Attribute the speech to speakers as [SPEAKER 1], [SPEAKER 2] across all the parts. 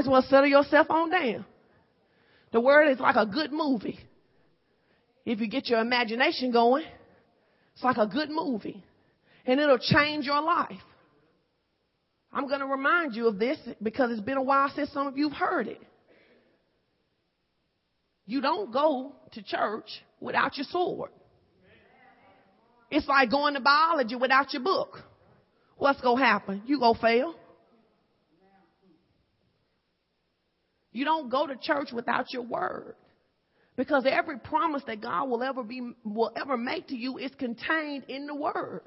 [SPEAKER 1] as well settle yourself on down. The word is like a good movie. If you get your imagination going, it's like a good movie. And it'll change your life. I'm going to remind you of this because it's been a while since some of you've heard it. You don't go to church without your sword. It's like going to biology without your book. What's going to happen? You go fail. You don't go to church without your word. Because every promise that God will ever be will ever make to you is contained in the word.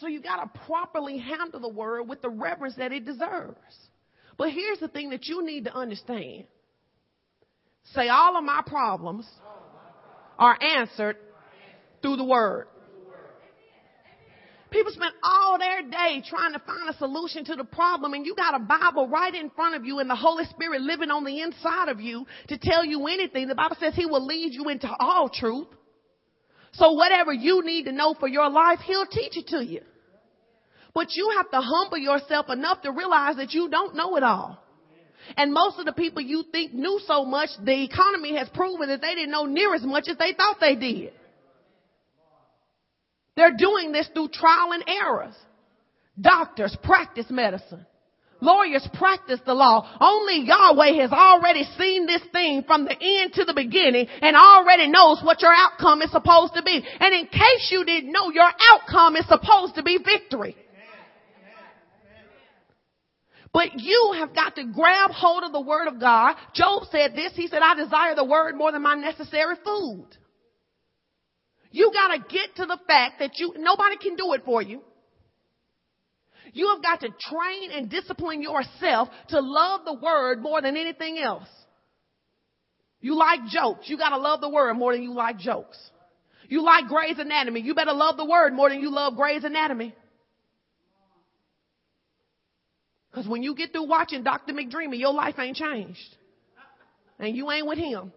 [SPEAKER 1] So you got to properly handle the word with the reverence that it deserves. But here's the thing that you need to understand. Say all of my problems are answered through the word. People spend all their day trying to find a solution to the problem and you got a Bible right in front of you and the Holy Spirit living on the inside of you to tell you anything. The Bible says he will lead you into all truth. So whatever you need to know for your life, he'll teach it to you. But you have to humble yourself enough to realize that you don't know it all. And most of the people you think knew so much, the economy has proven that they didn't know near as much as they thought they did. They're doing this through trial and errors. Doctors practice medicine. Lawyers practice the law. Only Yahweh has already seen this thing from the end to the beginning and already knows what your outcome is supposed to be. And in case you didn't know, your outcome is supposed to be victory. But you have got to grab hold of the word of God. Job said this. He said, I desire the word more than my necessary food. You gotta get to the fact that you, nobody can do it for you. You have got to train and discipline yourself to love the word more than anything else. You like jokes. You gotta love the word more than you like jokes. You like Grey's Anatomy. You better love the word more than you love Grey's Anatomy. Cause when you get through watching Dr. McDreamy, your life ain't changed. And you ain't with him.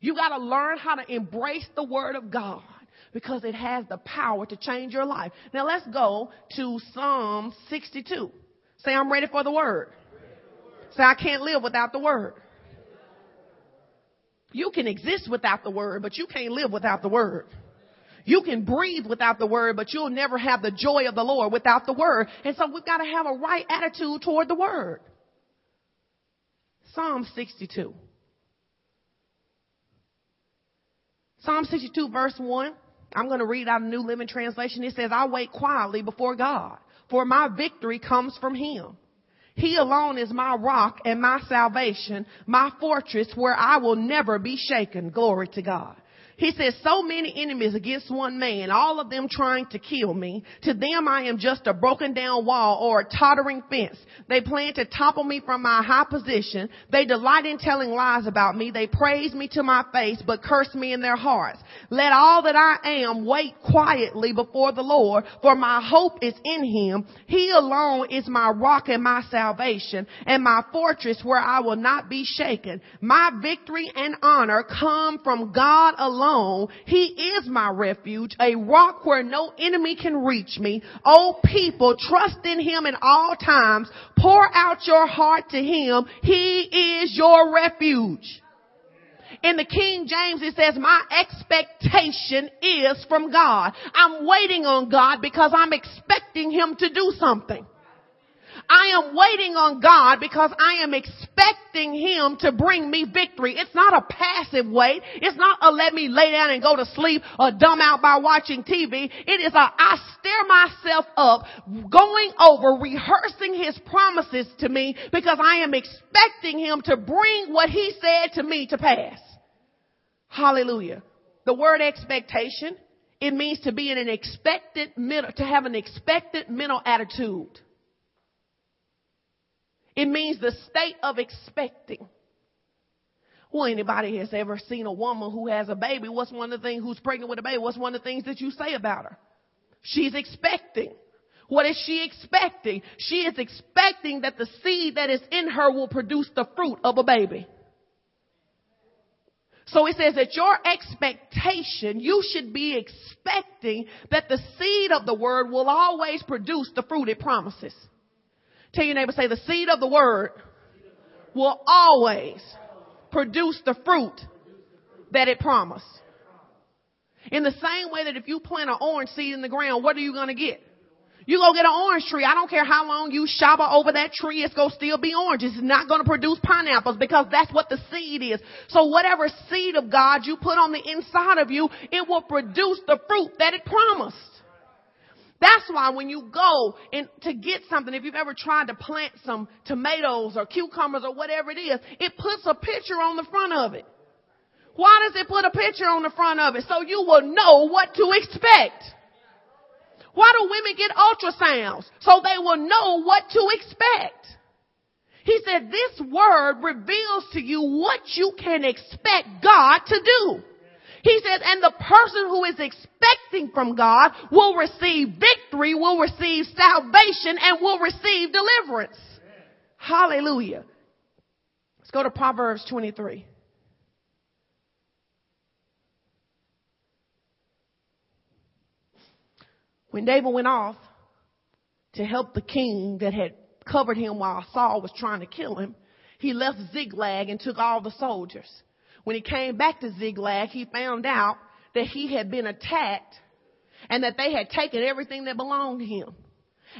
[SPEAKER 1] You got to learn how to embrace the Word of God because it has the power to change your life. Now let's go to Psalm 62. Say, I'm ready for the Word. Say, I can't live without the Word. You can exist without the Word, but you can't live without the Word. You can breathe without the word, but you'll never have the joy of the Lord without the word. And so we've got to have a right attitude toward the word. Psalm 62. Psalm 62 verse 1, I'm going to read out of New Living Translation. It says, I wait quietly before God, for my victory comes from Him. He alone is my rock and my salvation, my fortress where I will never be shaken. Glory to God. He says, so many enemies against one man, all of them trying to kill me. To them I am just a broken down wall or a tottering fence. They plan to topple me from my high position. They delight in telling lies about me. They praise me to my face, but curse me in their hearts. Let all that I am wait quietly before the Lord, for my hope is in him. He alone is my rock and my salvation and my fortress where I will not be shaken. My victory and honor come from God alone he is my refuge, a rock where no enemy can reach me. Oh people, trust in him in all times. Pour out your heart to him. He is your refuge. In the King James, it says, my expectation is from God. I'm waiting on God because I'm expecting him to do something. I am waiting on God because I am expecting Him to bring me victory. It's not a passive wait. It's not a let me lay down and go to sleep or dumb out by watching TV. It is a I stir myself up going over rehearsing His promises to me because I am expecting Him to bring what He said to me to pass. Hallelujah. The word expectation, it means to be in an expected, to have an expected mental attitude. It means the state of expecting. Well, anybody has ever seen a woman who has a baby, what's one of the things who's pregnant with a baby? What's one of the things that you say about her? She's expecting. What is she expecting? She is expecting that the seed that is in her will produce the fruit of a baby. So it says that your expectation, you should be expecting that the seed of the word will always produce the fruit it promises. Tell your neighbor, say the seed of the word will always produce the fruit that it promised. In the same way that if you plant an orange seed in the ground, what are you going to get? You go get an orange tree. I don't care how long you shovel over that tree, it's gonna still be orange. It's not gonna produce pineapples because that's what the seed is. So whatever seed of God you put on the inside of you, it will produce the fruit that it promised. That's why when you go and to get something, if you've ever tried to plant some tomatoes or cucumbers or whatever it is, it puts a picture on the front of it. Why does it put a picture on the front of it? So you will know what to expect. Why do women get ultrasounds? So they will know what to expect. He said this word reveals to you what you can expect God to do. He says, and the person who is expecting from God will receive victory, will receive salvation, and will receive deliverance. Amen. Hallelujah. Let's go to Proverbs 23. When David went off to help the king that had covered him while Saul was trying to kill him, he left Ziklag and took all the soldiers. When he came back to Ziklag, he found out that he had been attacked and that they had taken everything that belonged to him.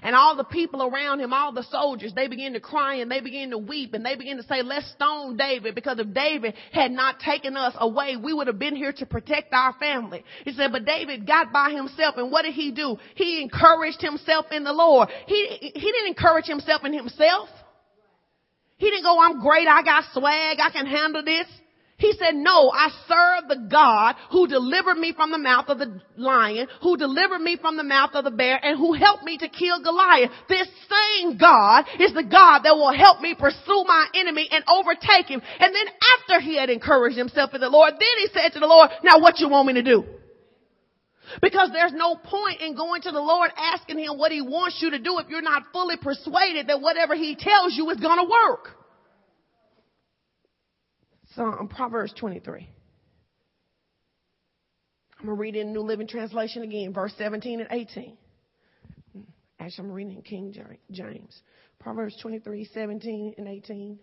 [SPEAKER 1] And all the people around him, all the soldiers, they began to cry and they began to weep and they began to say, let's stone David because if David had not taken us away, we would have been here to protect our family. He said, but David got by himself and what did he do? He encouraged himself in the Lord. He, he didn't encourage himself in himself. He didn't go, I'm great. I got swag. I can handle this. He said, no, I serve the God who delivered me from the mouth of the lion, who delivered me from the mouth of the bear, and who helped me to kill Goliath. This same God is the God that will help me pursue my enemy and overtake him. And then after he had encouraged himself in the Lord, then he said to the Lord, now what you want me to do? Because there's no point in going to the Lord asking him what he wants you to do if you're not fully persuaded that whatever he tells you is gonna work. Psalm, uh, Proverbs 23. I'm going to read in New Living Translation again, verse 17 and 18. Hmm. Actually, I'm reading King James. Proverbs 23, 17 and 18.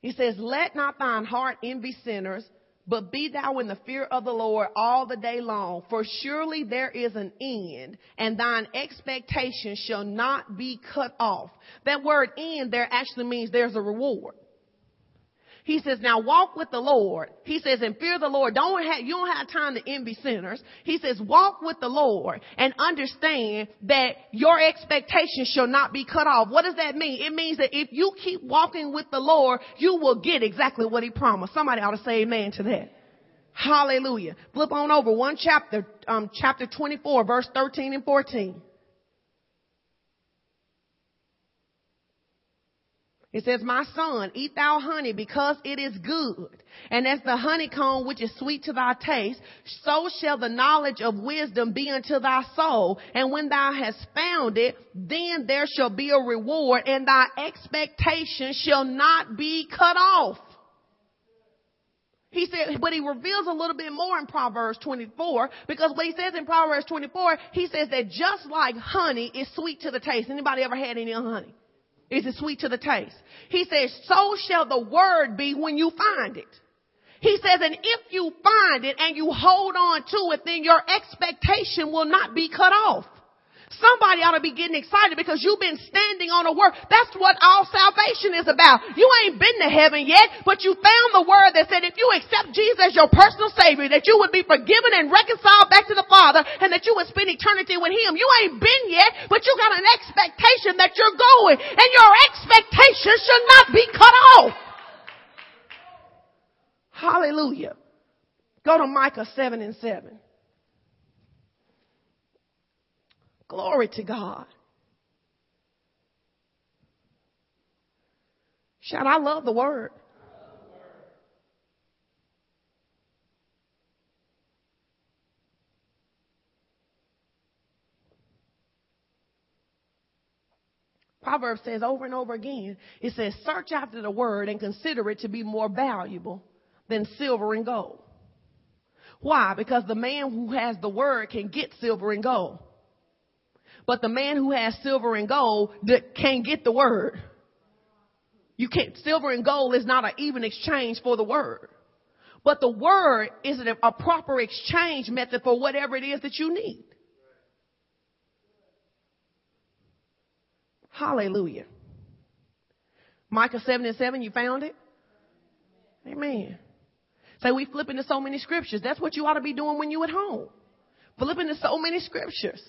[SPEAKER 1] He says, Let not thine heart envy sinners, but be thou in the fear of the Lord all the day long, for surely there is an end, and thine expectation shall not be cut off. That word end there actually means there's a reward. He says, now walk with the Lord. He says, and fear the Lord. Don't have, you don't have time to envy sinners. He says, walk with the Lord and understand that your expectations shall not be cut off. What does that mean? It means that if you keep walking with the Lord, you will get exactly what he promised. Somebody ought to say amen to that. Hallelujah. Flip on over one chapter, um, chapter 24, verse 13 and 14. It says, My son, eat thou honey because it is good. And as the honeycomb which is sweet to thy taste, so shall the knowledge of wisdom be unto thy soul. And when thou hast found it, then there shall be a reward and thy expectation shall not be cut off. He said, but he reveals a little bit more in Proverbs 24 because what he says in Proverbs 24, he says that just like honey is sweet to the taste. Anybody ever had any honey? Is it sweet to the taste? He says, so shall the word be when you find it. He says, and if you find it and you hold on to it, then your expectation will not be cut off. Somebody ought to be getting excited because you've been standing on a word. That's what all salvation is about. You ain't been to heaven yet, but you found the word that said if you accept Jesus as your personal savior, that you would be forgiven and reconciled back to the Father and that you would spend eternity with him. You ain't been yet, but you got an expectation that you're going and your expectation should not be cut off. Hallelujah. Go to Micah 7 and 7. Glory to God. Shout, I love the word. Proverbs says over and over again, it says, search after the word and consider it to be more valuable than silver and gold. Why? Because the man who has the word can get silver and gold. But the man who has silver and gold can't get the word. You can't, silver and gold is not an even exchange for the word. But the word is a proper exchange method for whatever it is that you need. Hallelujah. Micah 7 and 7, you found it? Amen. Say so we flip into so many scriptures. That's what you ought to be doing when you are at home. Flipping into so many scriptures.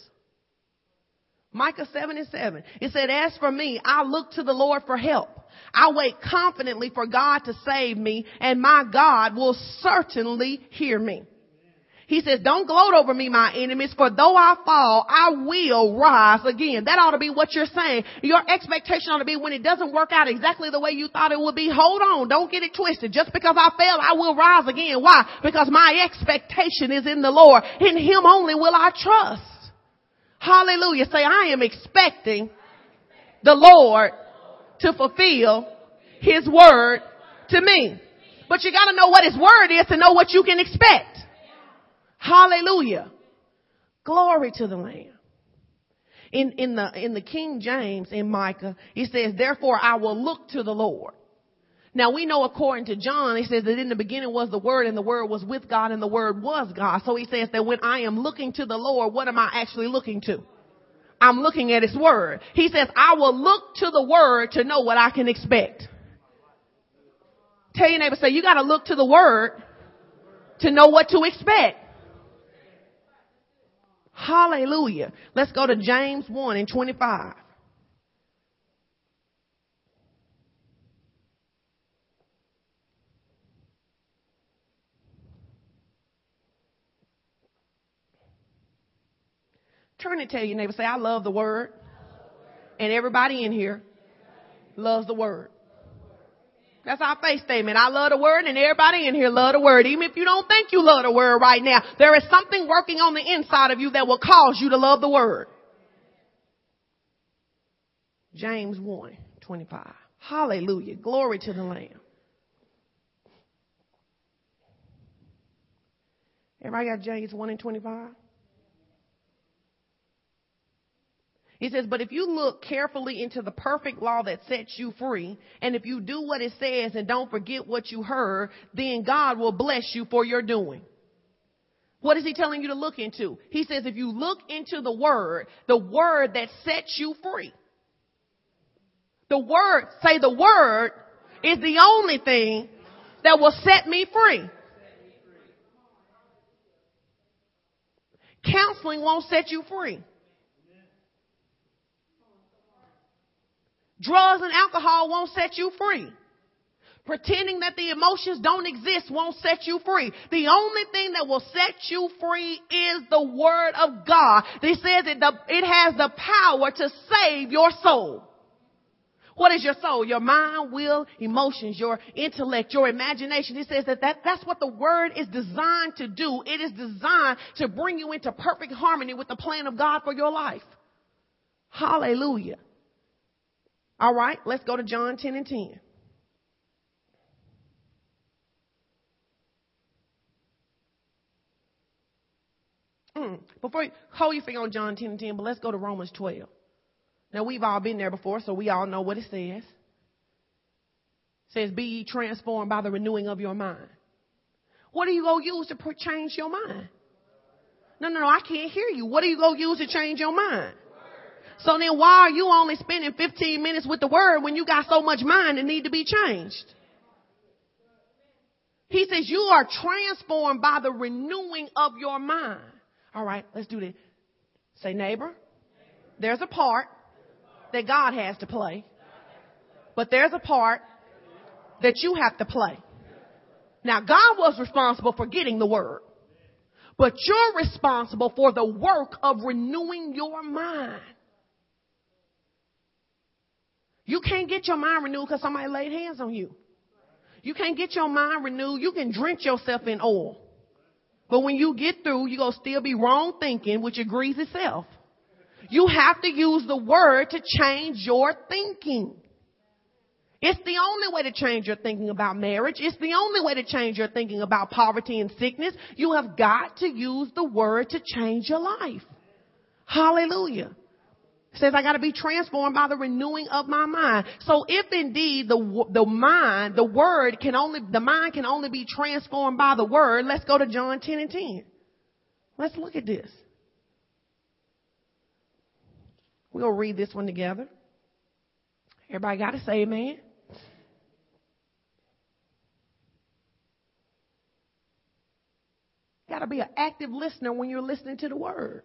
[SPEAKER 1] Micah 7 and 7. It said, as for me, I look to the Lord for help. I wait confidently for God to save me and my God will certainly hear me. He says, don't gloat over me, my enemies, for though I fall, I will rise again. That ought to be what you're saying. Your expectation ought to be when it doesn't work out exactly the way you thought it would be, hold on, don't get it twisted. Just because I fell, I will rise again. Why? Because my expectation is in the Lord. In Him only will I trust. Hallelujah. Say, I am expecting the Lord to fulfill his word to me. But you gotta know what his word is to know what you can expect. Hallelujah. Glory to the Lamb. In, in the, in the King James in Micah, he says, therefore I will look to the Lord. Now we know according to John, it says that in the beginning was the Word and the Word was with God and the Word was God. So he says that when I am looking to the Lord, what am I actually looking to? I'm looking at His Word. He says, I will look to the Word to know what I can expect. Tell your neighbor, say, you gotta look to the Word to know what to expect. Hallelujah. Let's go to James 1 and 25. Turn and tell your neighbor, say, I love the word. And everybody in here loves the word. That's our faith statement. I love the word and everybody in here love the word. Even if you don't think you love the word right now, there is something working on the inside of you that will cause you to love the word. James 1, 25. Hallelujah. Glory to the Lamb. Everybody got James 1 and 25? He says, but if you look carefully into the perfect law that sets you free, and if you do what it says and don't forget what you heard, then God will bless you for your doing. What is he telling you to look into? He says, if you look into the word, the word that sets you free. The word, say the word is the only thing that will set me free. Counseling won't set you free. Drugs and alcohol won't set you free. Pretending that the emotions don't exist won't set you free. The only thing that will set you free is the word of God. It says it, it has the power to save your soul. What is your soul? Your mind, will, emotions, your intellect, your imagination. It says that, that that's what the word is designed to do. It is designed to bring you into perfect harmony with the plan of God for your life. Hallelujah. All right, let's go to John 10 and 10. Mm. Before you hold your finger on John 10 and 10, but let's go to Romans 12. Now we've all been there before, so we all know what it says. It says, "Be ye transformed by the renewing of your mind." What are you gonna use to change your mind? No, no, no, I can't hear you. What are you gonna use to change your mind? So then why are you only spending 15 minutes with the word when you got so much mind that need to be changed? He says you are transformed by the renewing of your mind. All right, let's do this. Say neighbor, there's a part that God has to play, but there's a part that you have to play. Now God was responsible for getting the word, but you're responsible for the work of renewing your mind. You can't get your mind renewed because somebody laid hands on you. You can't get your mind renewed. You can drench yourself in oil. But when you get through, you're going to still be wrong thinking, which agrees itself. You have to use the word to change your thinking. It's the only way to change your thinking about marriage. It's the only way to change your thinking about poverty and sickness. You have got to use the word to change your life. Hallelujah says I got to be transformed by the renewing of my mind. So if indeed the the mind, the word can only the mind can only be transformed by the word, let's go to John 10 and 10. Let's look at this. We'll read this one together. Everybody got to say amen. Got to be an active listener when you're listening to the word.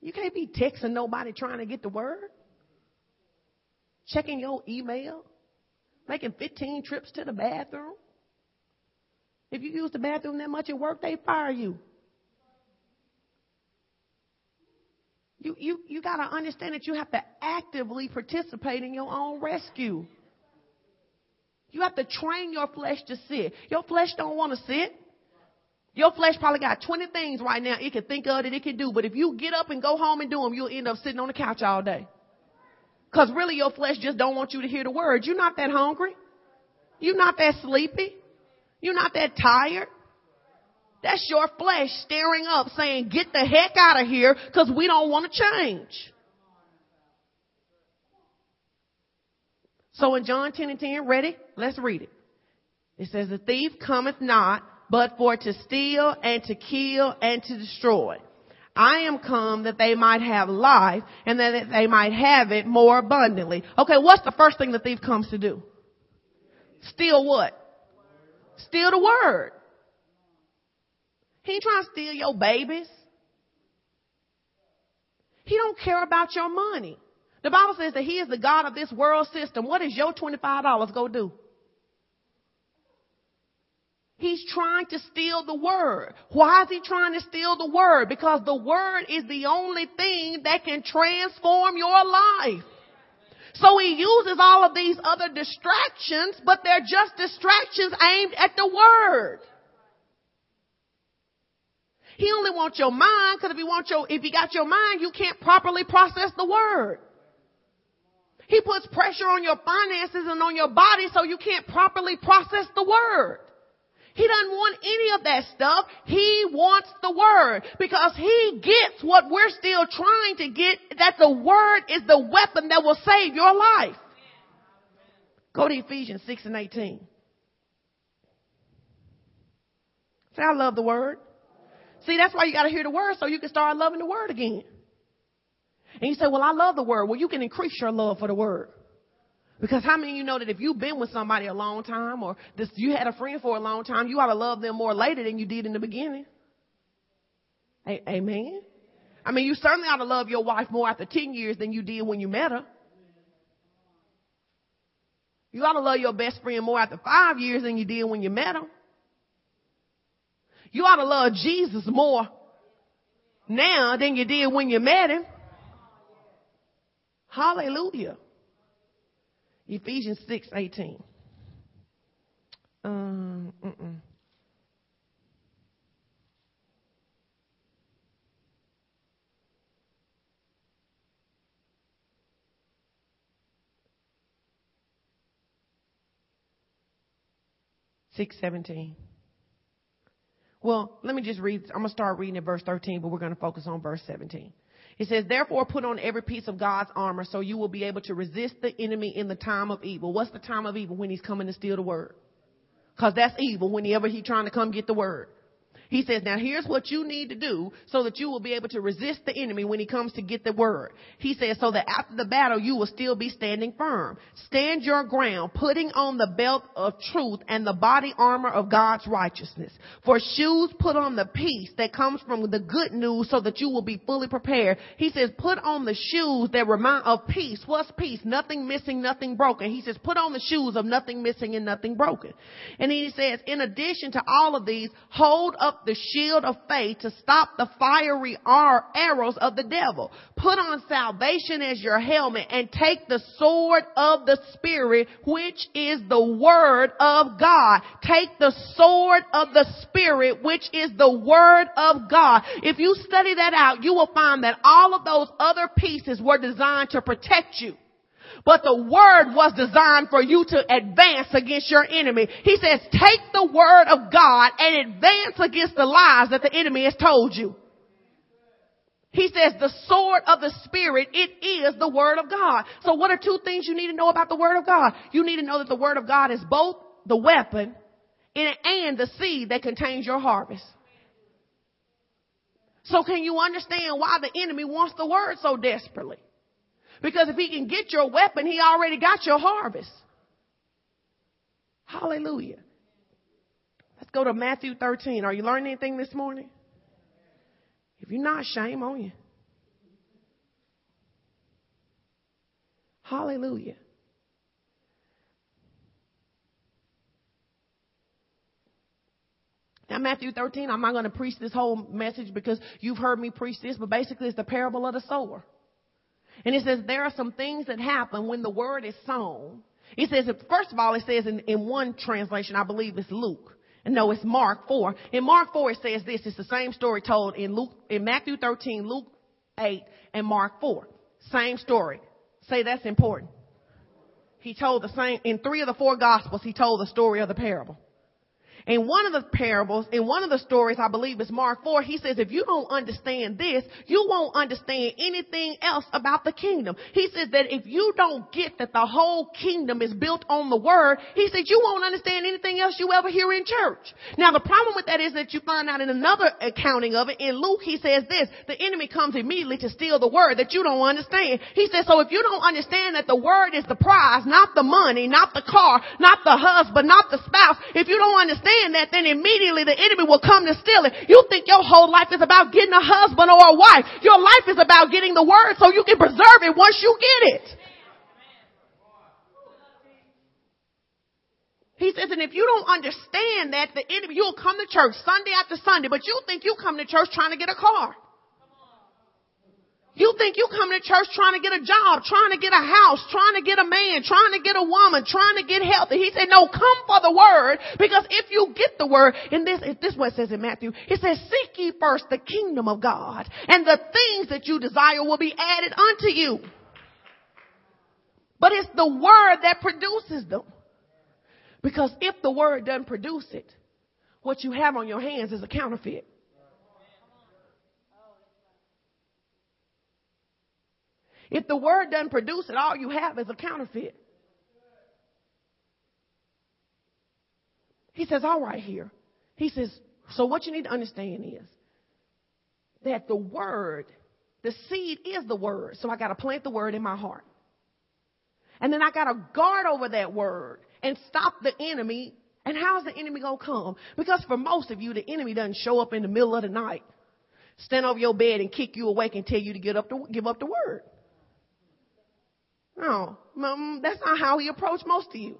[SPEAKER 1] You can't be texting nobody trying to get the word, checking your email, making 15 trips to the bathroom. If you use the bathroom that much at work, they fire you. You, you, you got to understand that you have to actively participate in your own rescue. You have to train your flesh to sit. Your flesh don't want to sit. Your flesh probably got 20 things right now it can think of that it can do, but if you get up and go home and do them, you'll end up sitting on the couch all day. Cause really your flesh just don't want you to hear the word. You're not that hungry. You're not that sleepy. You're not that tired. That's your flesh staring up saying, get the heck out of here because we don't want to change. So in John 10 and 10, ready? Let's read it. It says, the thief cometh not but for to steal and to kill and to destroy. I am come that they might have life and that they might have it more abundantly. Okay, what's the first thing the thief comes to do? Steal what? Steal the word. He ain't trying to steal your babies. He don't care about your money. The Bible says that he is the God of this world system. What is your $25 go do? He's trying to steal the word. Why is he trying to steal the word? Because the word is the only thing that can transform your life. So he uses all of these other distractions, but they're just distractions aimed at the word. He only wants your mind, cause if he wants your, if he got your mind, you can't properly process the word. He puts pressure on your finances and on your body so you can't properly process the word. He doesn't want any of that stuff. He wants the word because he gets what we're still trying to get that the word is the weapon that will save your life. Go to Ephesians 6 and 18. Say I love the word. See, that's why you got to hear the word so you can start loving the word again. And you say, well, I love the word. Well, you can increase your love for the word. Because how many of you know that if you've been with somebody a long time or this, you had a friend for a long time, you ought to love them more later than you did in the beginning? A- Amen. I mean, you certainly ought to love your wife more after 10 years than you did when you met her. You ought to love your best friend more after five years than you did when you met him. You ought to love Jesus more now than you did when you met him. Hallelujah. Ephesians 6 18. Um, seventeen. Well, let me just read. I'm gonna start reading at verse thirteen, but we're gonna focus on verse seventeen. It says, therefore put on every piece of God's armor so you will be able to resist the enemy in the time of evil. What's the time of evil? When he's coming to steal the word. Cause that's evil whenever he's trying to come get the word. He says, now here's what you need to do so that you will be able to resist the enemy when he comes to get the word. He says, so that after the battle, you will still be standing firm. Stand your ground, putting on the belt of truth and the body armor of God's righteousness. For shoes, put on the peace that comes from the good news so that you will be fully prepared. He says, put on the shoes that remind of peace. What's peace? Nothing missing, nothing broken. He says, put on the shoes of nothing missing and nothing broken. And he says, in addition to all of these, hold up the shield of faith to stop the fiery arrows of the devil. Put on salvation as your helmet and take the sword of the spirit, which is the word of God. Take the sword of the spirit, which is the word of God. If you study that out, you will find that all of those other pieces were designed to protect you but the word was designed for you to advance against your enemy. He says, take the word of God and advance against the lies that the enemy has told you. He says the sword of the spirit, it is the word of God. So what are two things you need to know about the word of God? You need to know that the word of God is both the weapon and the seed that contains your harvest. So can you understand why the enemy wants the word so desperately? Because if he can get your weapon, he already got your harvest. Hallelujah. Let's go to Matthew 13. Are you learning anything this morning? If you're not, shame on you. Hallelujah. Now, Matthew 13, I'm not going to preach this whole message because you've heard me preach this, but basically it's the parable of the sower. And it says there are some things that happen when the word is sown. It says, first of all, it says in, in one translation, I believe it's Luke. No, it's Mark 4. In Mark 4, it says this. It's the same story told in Luke, in Matthew 13, Luke 8, and Mark 4. Same story. Say that's important. He told the same, in three of the four gospels, he told the story of the parable. In one of the parables, in one of the stories, I believe it's Mark 4, he says, if you don't understand this, you won't understand anything else about the kingdom. He says that if you don't get that the whole kingdom is built on the word, he says you won't understand anything else you ever hear in church. Now the problem with that is that you find out in another accounting of it, in Luke he says this, the enemy comes immediately to steal the word that you don't understand. He says, so if you don't understand that the word is the prize, not the money, not the car, not the husband, not the spouse, if you don't understand understand that, then immediately the enemy will come to steal it. You think your whole life is about getting a husband or a wife. Your life is about getting the word so you can preserve it once you get it. He says, and if you don't understand that, the enemy, you'll come to church Sunday after Sunday, but you think you come to church trying to get a car. You think you come to church trying to get a job, trying to get a house, trying to get a man, trying to get a woman, trying to get healthy. He said, no, come for the word because if you get the word, and this, this one what it says in Matthew, it says, seek ye first the kingdom of God and the things that you desire will be added unto you. But it's the word that produces them. Because if the word doesn't produce it, what you have on your hands is a counterfeit. If the word doesn't produce it, all you have is a counterfeit. He says, all right here. He says, so what you need to understand is that the word, the seed is the word. So I got to plant the word in my heart. And then I got to guard over that word and stop the enemy. And how's the enemy going to come? Because for most of you, the enemy doesn't show up in the middle of the night, stand over your bed and kick you awake and tell you to get up to give up the word. No, mm, that's not how he approached most of you.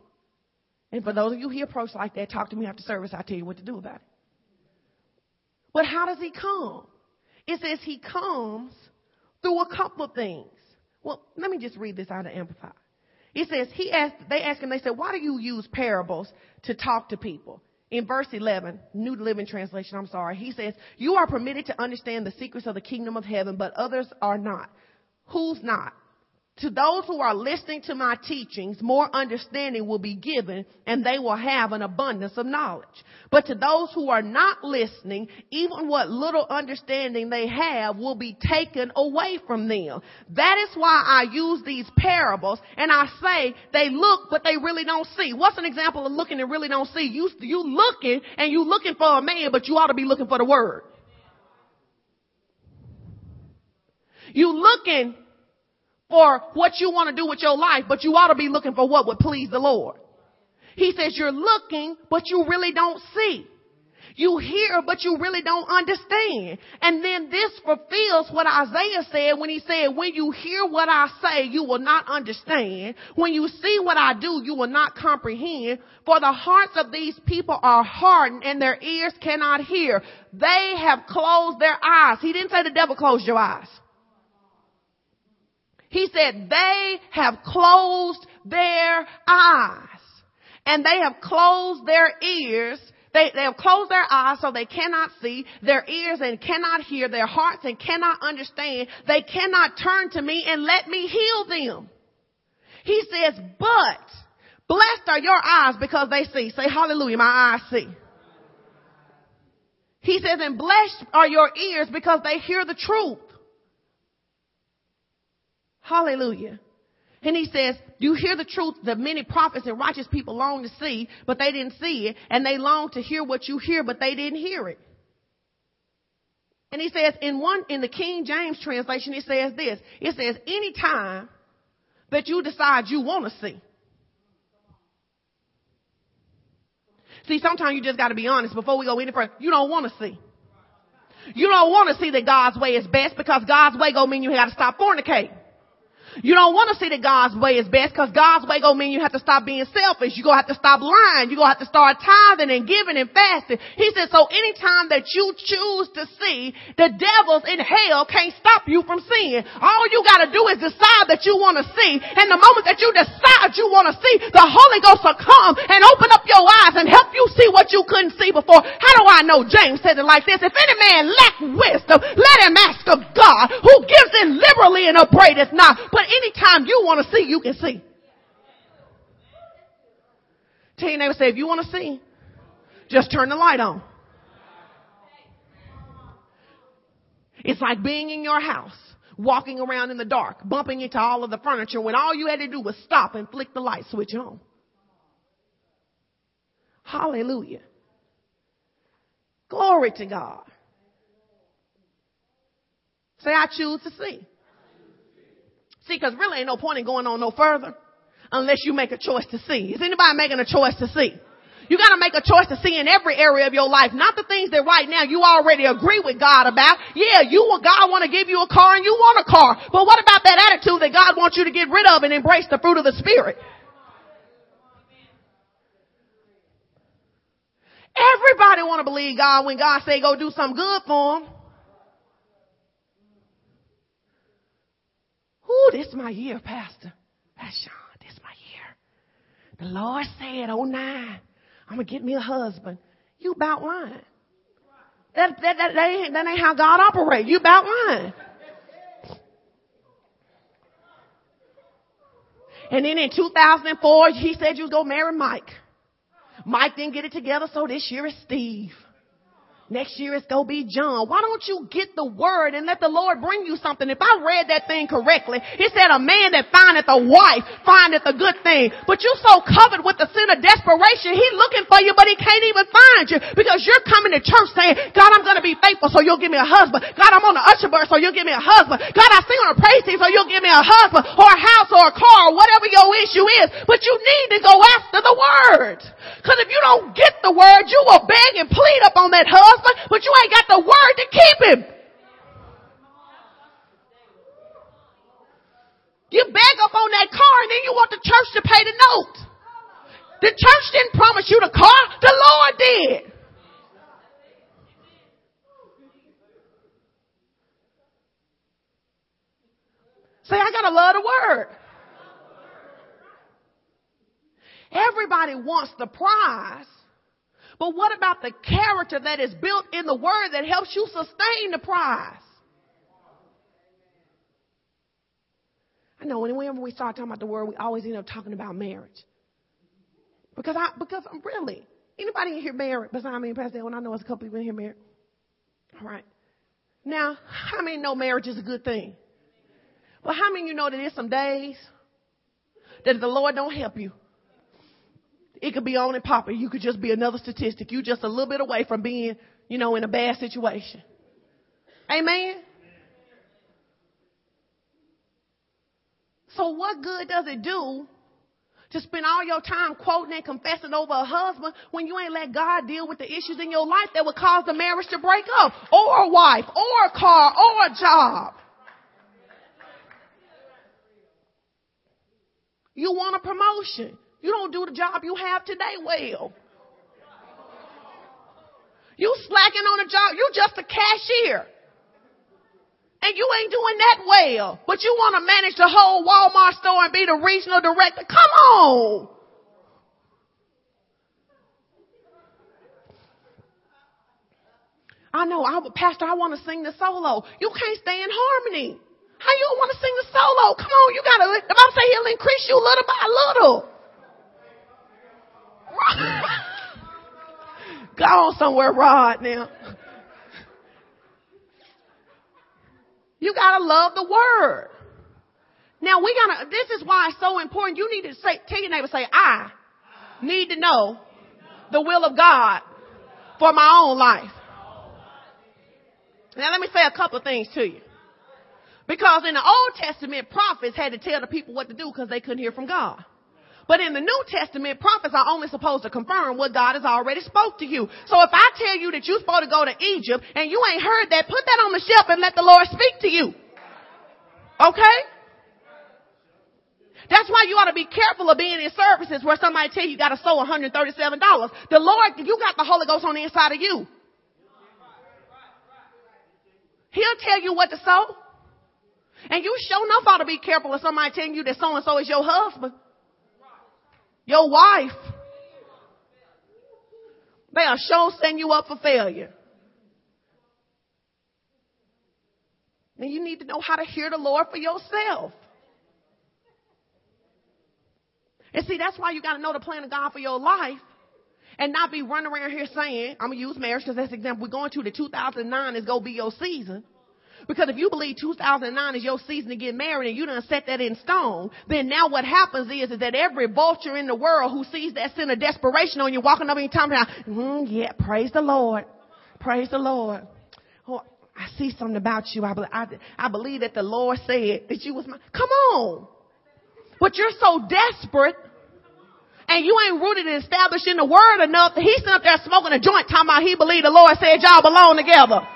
[SPEAKER 1] And for those of you he approached like that, talk to me after service. I'll tell you what to do about it. But how does he come? It says he comes through a couple of things. Well, let me just read this out of Amplify. It says he asked, they asked him, they said, why do you use parables to talk to people? In verse 11, New Living Translation, I'm sorry, he says, you are permitted to understand the secrets of the kingdom of heaven, but others are not. Who's not? To those who are listening to my teachings, more understanding will be given and they will have an abundance of knowledge. But to those who are not listening, even what little understanding they have will be taken away from them. That is why I use these parables and I say they look, but they really don't see. What's an example of looking and really don't see? You, you looking and you looking for a man, but you ought to be looking for the word. You looking for what you want to do with your life, but you ought to be looking for what would please the Lord. He says you're looking, but you really don't see. You hear, but you really don't understand. And then this fulfills what Isaiah said when he said, when you hear what I say, you will not understand. When you see what I do, you will not comprehend. For the hearts of these people are hardened and their ears cannot hear. They have closed their eyes. He didn't say the devil closed your eyes. He said, they have closed their eyes and they have closed their ears they, they, have closed their eyes so they cannot see, their ears and cannot hear, their hearts and cannot understand. They cannot turn to me and let me heal them. He says, but blessed are your eyes because they see. Say hallelujah, my eyes see. He says, and blessed are your ears because they hear the truth. Hallelujah. And he says, you hear the truth that many prophets and righteous people long to see, but they didn't see it. And they long to hear what you hear, but they didn't hear it. And he says in one, in the King James translation, it says this. It says, anytime that you decide you want to see. See, sometimes you just got to be honest before we go any further. You don't want to see. You don't want to see that God's way is best because God's way go mean you got to stop fornicating. You don't want to see that God's way is best because God's way gonna mean you have to stop being selfish. You're gonna have to stop lying. You're gonna have to start tithing and giving and fasting. He said, so anytime that you choose to see the devils in hell can't stop you from seeing. All you gotta do is decide that you want to see. And the moment that you decide you want to see, the Holy Ghost will come and open up your eyes and help you see what you couldn't see before. How do I know? James said it like this. If any man lack wisdom, let him ask of God who gives it liberally and upbraideth not. But anytime you want to see, you can see. Tell your neighbor, say, if you want to see, just turn the light on. It's like being in your house, walking around in the dark, bumping into all of the furniture when all you had to do was stop and flick the light switch on. Hallelujah. Glory to God. Say, I choose to see. See, because really ain't no point in going on no further unless you make a choice to see. Is anybody making a choice to see? You gotta make a choice to see in every area of your life, not the things that right now you already agree with God about. Yeah, you want God want to give you a car and you want a car, but what about that attitude that God wants you to get rid of and embrace the fruit of the Spirit? Everybody want to believe God when God say go do something good for them. Ooh, this is my year, Pastor. Pastor, This is my year. The Lord said, oh nine, I'm gonna get me a husband. You about lying. That, that, that, that, ain't, that ain't how God operates. You about lying. And then in 2004, he said you was gonna marry Mike. Mike didn't get it together, so this year is Steve. Next year it's going to be John. Why don't you get the word and let the Lord bring you something? If I read that thing correctly, it said a man that findeth a wife findeth a good thing. But you are so covered with the sin of desperation, He's looking for you, but he can't even find you because you're coming to church saying, God, I'm going to be faithful so you'll give me a husband. God, I'm on the usher board so you'll give me a husband. God, I sing on a praise team so you'll give me a husband or a house or a car or whatever your issue is. But you need to go after the word. Cause if you don't get the word, you will beg and plead up on that husband but you ain't got the word to keep him. You beg up on that car and then you want the church to pay the note. The church didn't promise you the car, the Lord did. Say, I gotta love the word. Everybody wants the prize, but what about the character that is built in the word that helps you sustain the prize? I know whenever we start talking about the word, we always end up talking about marriage. Because I, because I'm really, anybody in here married besides me and Pastor When I know it's a couple you in here married. All right. Now, how many know marriage is a good thing? But how many you know that there's some days that the Lord don't help you? It could be on and popping. You could just be another statistic. You just a little bit away from being, you know, in a bad situation. Amen. So what good does it do to spend all your time quoting and confessing over a husband when you ain't let God deal with the issues in your life that would cause the marriage to break up, or a wife, or a car, or a job? You want a promotion. You don't do the job you have today well. You slacking on a job. You just a cashier. And you ain't doing that well. But you want to manage the whole Walmart store and be the regional director. Come on. I know, I, Pastor, I want to sing the solo. You can't stay in harmony. How you want to sing the solo? Come on, you gotta, the Bible say he'll increase you little by little. Go on somewhere, Rod, now. You gotta love the word. Now we gotta, this is why it's so important. You need to say, tell your neighbor, say, I need to know the will of God for my own life. Now let me say a couple things to you. Because in the Old Testament, prophets had to tell the people what to do because they couldn't hear from God. But in the New Testament, prophets are only supposed to confirm what God has already spoke to you. So if I tell you that you're supposed to go to Egypt and you ain't heard that, put that on the shelf and let the Lord speak to you. Okay? That's why you ought to be careful of being in services where somebody tell you you got to sow $137. The Lord, you got the Holy Ghost on the inside of you. He'll tell you what to sow. And you sure enough ought to be careful of somebody telling you that so and so is your husband your wife, they are sure setting you up for failure. Then you need to know how to hear the Lord for yourself. And see, that's why you got to know the plan of God for your life and not be running around here saying, I'm going to use marriage because that's the example we're going to, the 2009 is going to be your season. Because if you believe 2009 is your season to get married and you done set that in stone, then now what happens is, is that every vulture in the world who sees that sin of desperation on you walking over your time talking mm, yeah, praise the Lord. Praise the Lord. Oh, I see something about you. I, I, I believe that the Lord said that you was my, come on. But you're so desperate and you ain't rooted and established in the word enough that he's up there smoking a joint talking about he believed the Lord said y'all belong together.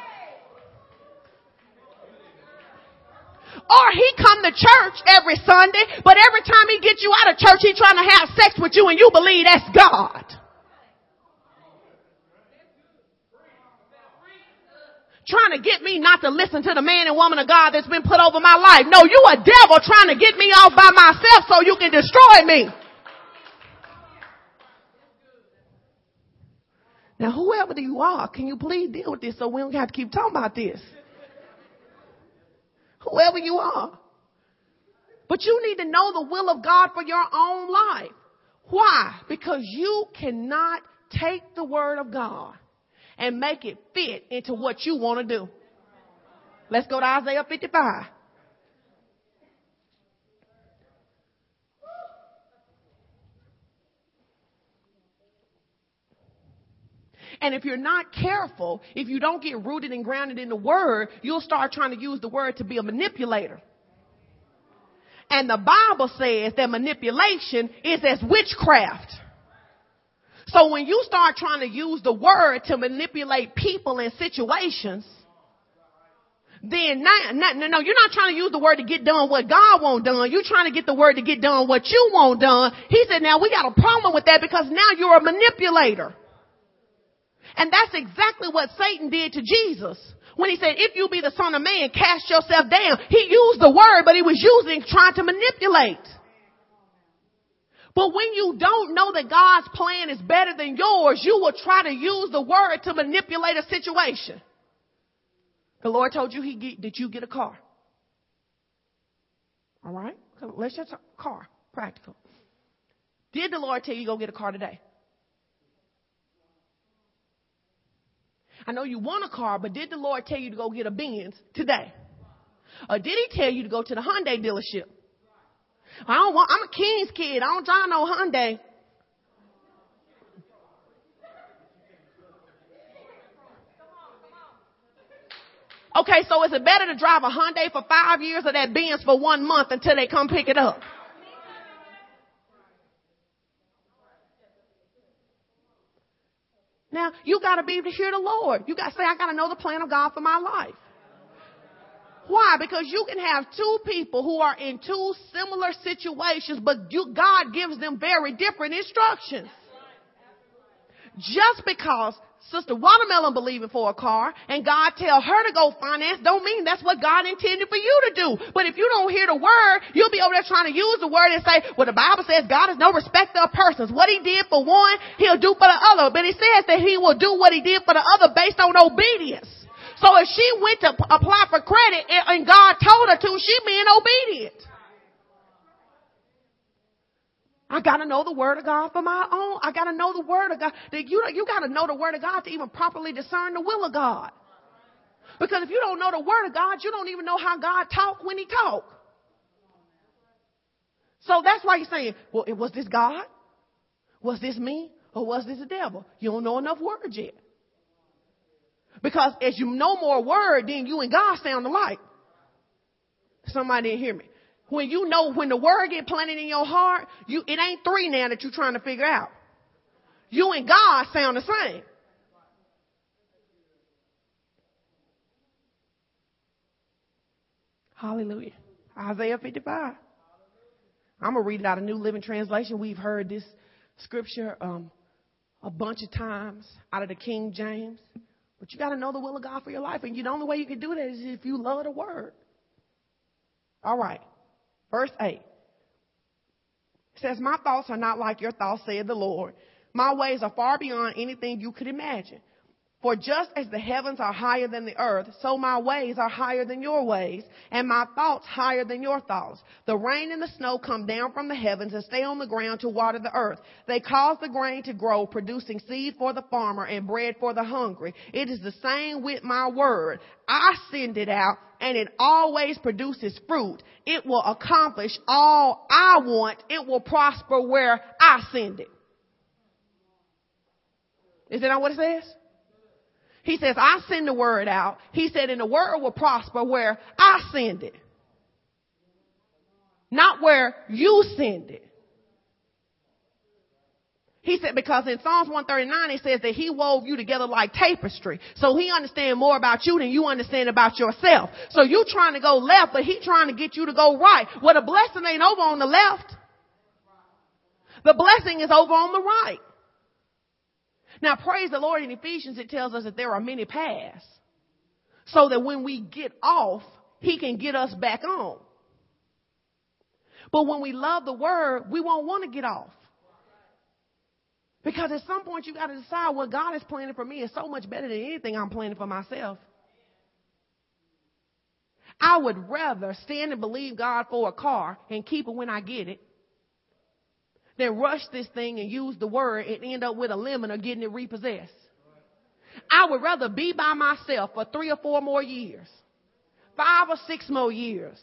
[SPEAKER 1] Or he come to church every Sunday, but every time he gets you out of church, he trying to have sex with you and you believe that's God. Trying to get me not to listen to the man and woman of God that's been put over my life. No, you a devil trying to get me off by myself so you can destroy me. Now, whoever you are, can you please deal with this so we don't have to keep talking about this? whoever you are. But you need to know the will of God for your own life. Why? Because you cannot take the word of God and make it fit into what you want to do. Let's go to Isaiah 55. And if you're not careful, if you don't get rooted and grounded in the word, you'll start trying to use the word to be a manipulator. And the Bible says that manipulation is as witchcraft. So when you start trying to use the word to manipulate people and situations, then not, not, no, no, you're not trying to use the word to get done what God won't done. You're trying to get the word to get done what you won't done. He said, now we got a problem with that because now you're a manipulator. And that's exactly what Satan did to Jesus. When he said, if you be the son of man, cast yourself down. He used the word, but he was using, trying to manipulate. But when you don't know that God's plan is better than yours, you will try to use the word to manipulate a situation. The Lord told you he get, did you get a car? All right? Let's just car. Practical. Did the Lord tell you go get a car today? I know you want a car, but did the Lord tell you to go get a Benz today? Or did he tell you to go to the Hyundai dealership? I don't want, I'm a King's kid. I don't drive no Hyundai. Okay, so is it better to drive a Hyundai for five years or that Benz for one month until they come pick it up? Now, you got to be able to hear the Lord. You got to say, I got to know the plan of God for my life. Why? Because you can have two people who are in two similar situations, but you, God gives them very different instructions just because Sister Watermelon believing for a car and God tell her to go finance don't mean that's what God intended for you to do. But if you don't hear the word, you'll be over there trying to use the word and say, well, the Bible says God is no respecter of persons. What he did for one, he'll do for the other. But he says that he will do what he did for the other based on obedience. So if she went to apply for credit and God told her to, she being obedient. I gotta know the word of God for my own. I gotta know the word of God. You, you gotta know the word of God to even properly discern the will of God. Because if you don't know the word of God, you don't even know how God talk when he talk. So that's why you're saying, well, was this God? Was this me? Or was this the devil? You don't know enough words yet. Because as you know more word, then you and God sound alike. Somebody didn't hear me when you know when the word get planted in your heart, you it ain't three now that you're trying to figure out. You and God sound the same. Hallelujah. Isaiah 55. I'm going to read it out of New Living Translation. We've heard this scripture um, a bunch of times out of the King James. But you got to know the will of God for your life. And you, the only way you can do that is if you love the word. All right. Verse 8 says, My thoughts are not like your thoughts, said the Lord. My ways are far beyond anything you could imagine. For just as the heavens are higher than the earth, so my ways are higher than your ways, and my thoughts higher than your thoughts. The rain and the snow come down from the heavens and stay on the ground to water the earth. They cause the grain to grow, producing seed for the farmer and bread for the hungry. It is the same with my word. I send it out and it always produces fruit. It will accomplish all I want. It will prosper where I send it. Is that not what it says? He says, I send the word out. He said, and the word will prosper where I send it. Not where you send it. He said, because in Psalms 139, it says that he wove you together like tapestry. So he understands more about you than you understand about yourself. So you trying to go left, but he trying to get you to go right. Well, the blessing ain't over on the left. The blessing is over on the right. Now praise the Lord in Ephesians, it tells us that there are many paths. So that when we get off, he can get us back on. But when we love the word, we won't want to get off. Because at some point you got to decide what God is planning for me is so much better than anything I'm planning for myself. I would rather stand and believe God for a car and keep it when I get it than rush this thing and use the word and end up with a lemon or getting it repossessed. I would rather be by myself for three or four more years, five or six more years,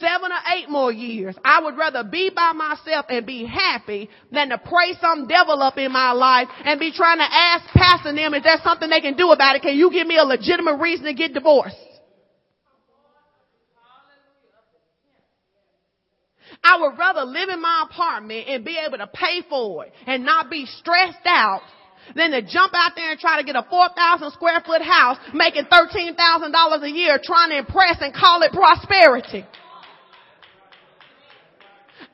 [SPEAKER 1] seven or eight more years. I would rather be by myself and be happy than to pray some devil up in my life and be trying to ask pastor them if there's something they can do about it. Can you give me a legitimate reason to get divorced? I would rather live in my apartment and be able to pay for it and not be stressed out than to jump out there and try to get a 4,000 square foot house making $13,000 a year trying to impress and call it prosperity.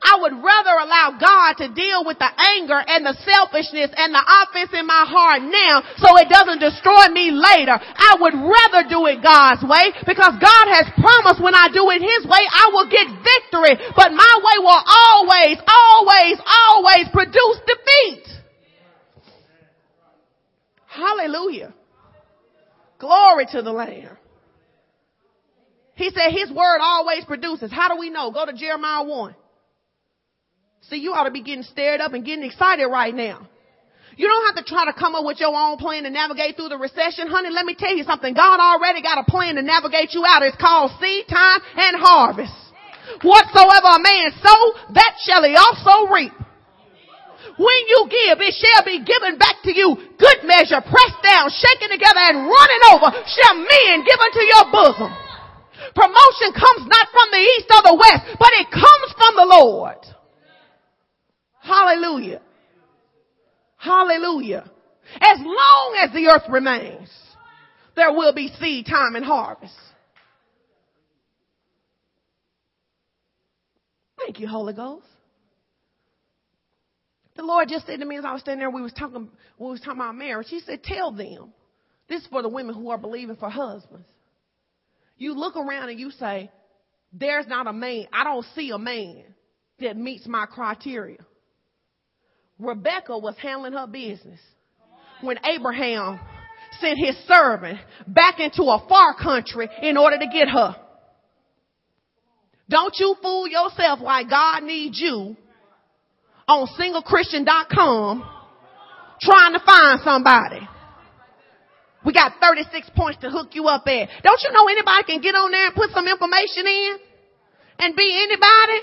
[SPEAKER 1] I would rather allow God to deal with the anger and the selfishness and the offense in my heart now so it doesn't destroy me later. I would rather do it God's way because God has promised when I do it His way, I will get victory. But my way will always, always, always produce defeat. Hallelujah. Glory to the Lamb. He said his word always produces. How do we know? Go to Jeremiah 1. See, you ought to be getting stirred up and getting excited right now. You don't have to try to come up with your own plan to navigate through the recession. Honey, let me tell you something. God already got a plan to navigate you out. It's called seed time and harvest. Whatsoever a man sow, that shall he also reap. When you give, it shall be given back to you. Good measure, pressed down, shaken together and running over shall men give unto your bosom. Promotion comes not from the east or the west, but it comes from the Lord. Hallelujah. Hallelujah. As long as the earth remains, there will be seed time and harvest. Thank you, Holy Ghost. The Lord just said to me as I was standing there, we was talking, we was talking about marriage. He said, tell them, this is for the women who are believing for husbands. You look around and you say, there's not a man, I don't see a man that meets my criteria. Rebecca was handling her business when Abraham sent his servant back into a far country in order to get her. Don't you fool yourself why God needs you on singlechristian.com trying to find somebody. We got 36 points to hook you up at. Don't you know anybody can get on there and put some information in and be anybody?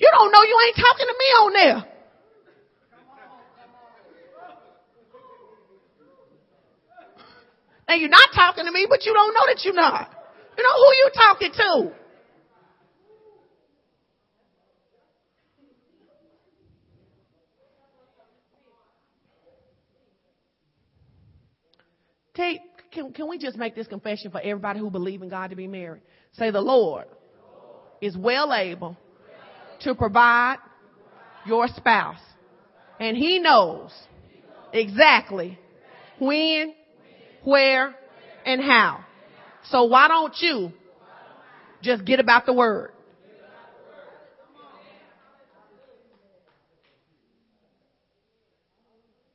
[SPEAKER 1] You don't know you ain't talking to me on there. And you're not talking to me, but you don't know that you're not. You know who you are talking to? Take, can, can we just make this confession for everybody who believe in God to be married? Say the Lord is well able to provide your spouse. And he knows exactly when where, and how. So why don't you just get about the word?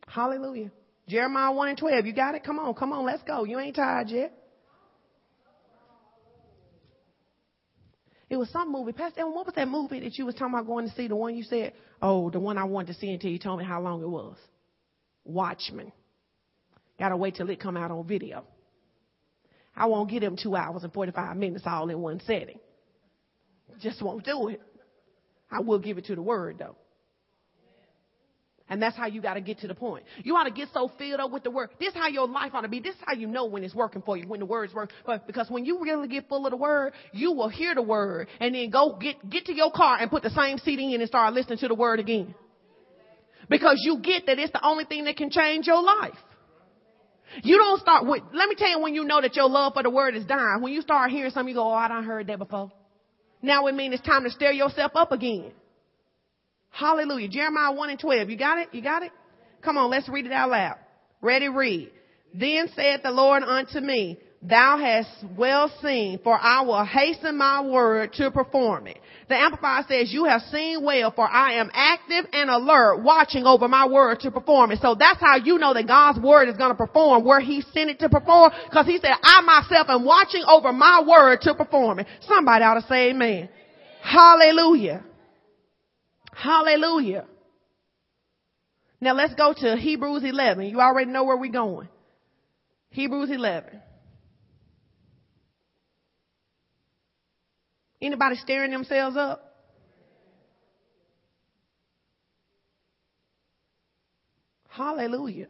[SPEAKER 1] Hallelujah. Jeremiah 1 and 12. You got it? Come on, come on, let's go. You ain't tired yet. It was some movie. Pastor Evan, what was that movie that you was talking about going to see? The one you said, oh, the one I wanted to see until you told me how long it was. Watchmen. Gotta wait till it come out on video. I won't get them two hours and 45 minutes all in one setting. Just won't do it. I will give it to the word though. And that's how you got to get to the point. You ought to get so filled up with the word. This is how your life ought to be. This is how you know when it's working for you, when the word's working. But because when you really get full of the word, you will hear the word and then go get, get to your car and put the same CD in and start listening to the word again. Because you get that it's the only thing that can change your life. You don't start with, let me tell you when you know that your love for the word is dying. When you start hearing something, you go, oh, I done heard that before. Now it means it's time to stir yourself up again. Hallelujah. Jeremiah 1 and 12. You got it? You got it? Come on, let's read it out loud. Ready, read. Then said the Lord unto me, Thou hast well seen, for I will hasten my word to perform it. The Amplified says, you have seen well, for I am active and alert, watching over my word to perform it. So that's how you know that God's word is going to perform where he sent it to perform, because he said, I myself am watching over my word to perform it. Somebody ought to say amen. amen. Hallelujah. Hallelujah. Now let's go to Hebrews 11. You already know where we're going. Hebrews 11. Anybody staring themselves up? Hallelujah.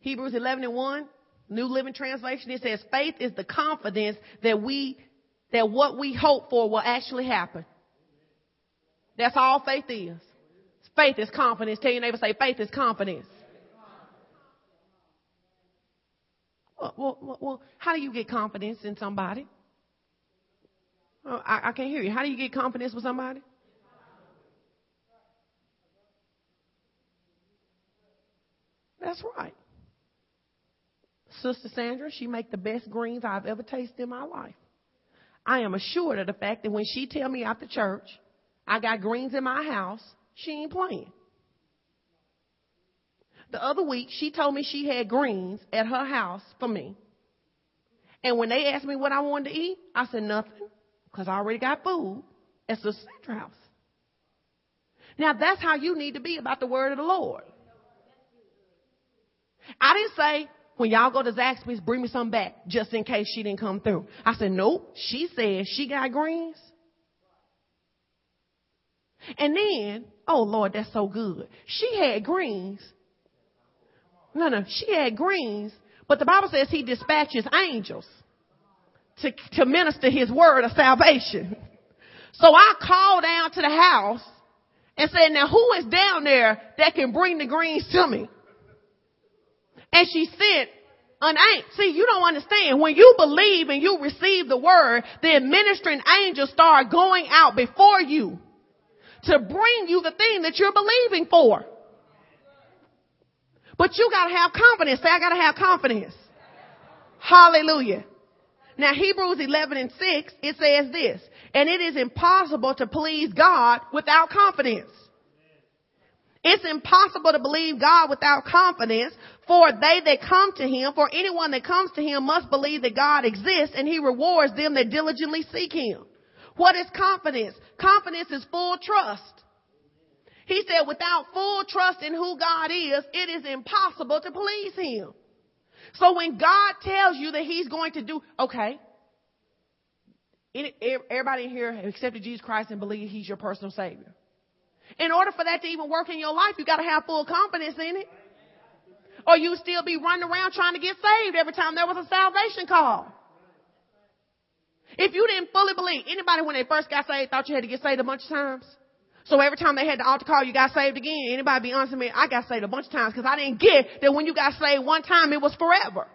[SPEAKER 1] Hebrews 11 and 1, New Living Translation, it says, faith is the confidence that we, that what we hope for will actually happen. That's all faith is. Faith is confidence. Tell your neighbor, say, faith is confidence. Well, well, well how do you get confidence in somebody? Oh, I, I can't hear you. How do you get confidence with somebody? That's right. Sister Sandra, she make the best greens I've ever tasted in my life. I am assured of the fact that when she tell me after church, I got greens in my house, she ain't playing the other week, she told me she had greens at her house for me. And when they asked me what I wanted to eat, I said nothing because I already got food at the center House. Now that's how you need to be about the word of the Lord. I didn't say, when y'all go to Zaxby's, bring me some back just in case she didn't come through. I said, nope. She said she got greens. And then, oh Lord, that's so good. She had greens no, no, she had greens, but the Bible says he dispatches angels to, to minister his word of salvation. So I called down to the house and said, now who is down there that can bring the greens to me? And she sent an angel. See, you don't understand. When you believe and you receive the word, the ministering angels start going out before you to bring you the thing that you're believing for. But you gotta have confidence. Say, I gotta have confidence. Hallelujah. Now Hebrews 11 and 6, it says this, and it is impossible to please God without confidence. It's impossible to believe God without confidence for they that come to him, for anyone that comes to him must believe that God exists and he rewards them that diligently seek him. What is confidence? Confidence is full trust. He said, without full trust in who God is, it is impossible to please Him. So when God tells you that He's going to do, okay, everybody here accepted Jesus Christ and believe He's your personal Savior. In order for that to even work in your life, you got to have full confidence in it. Or you still be running around trying to get saved every time there was a salvation call. If you didn't fully believe, anybody when they first got saved thought you had to get saved a bunch of times? So every time they had the altar call, you got saved again. Anybody be honest with me? I got saved a bunch of times because I didn't get that when you got saved one time, it was forever.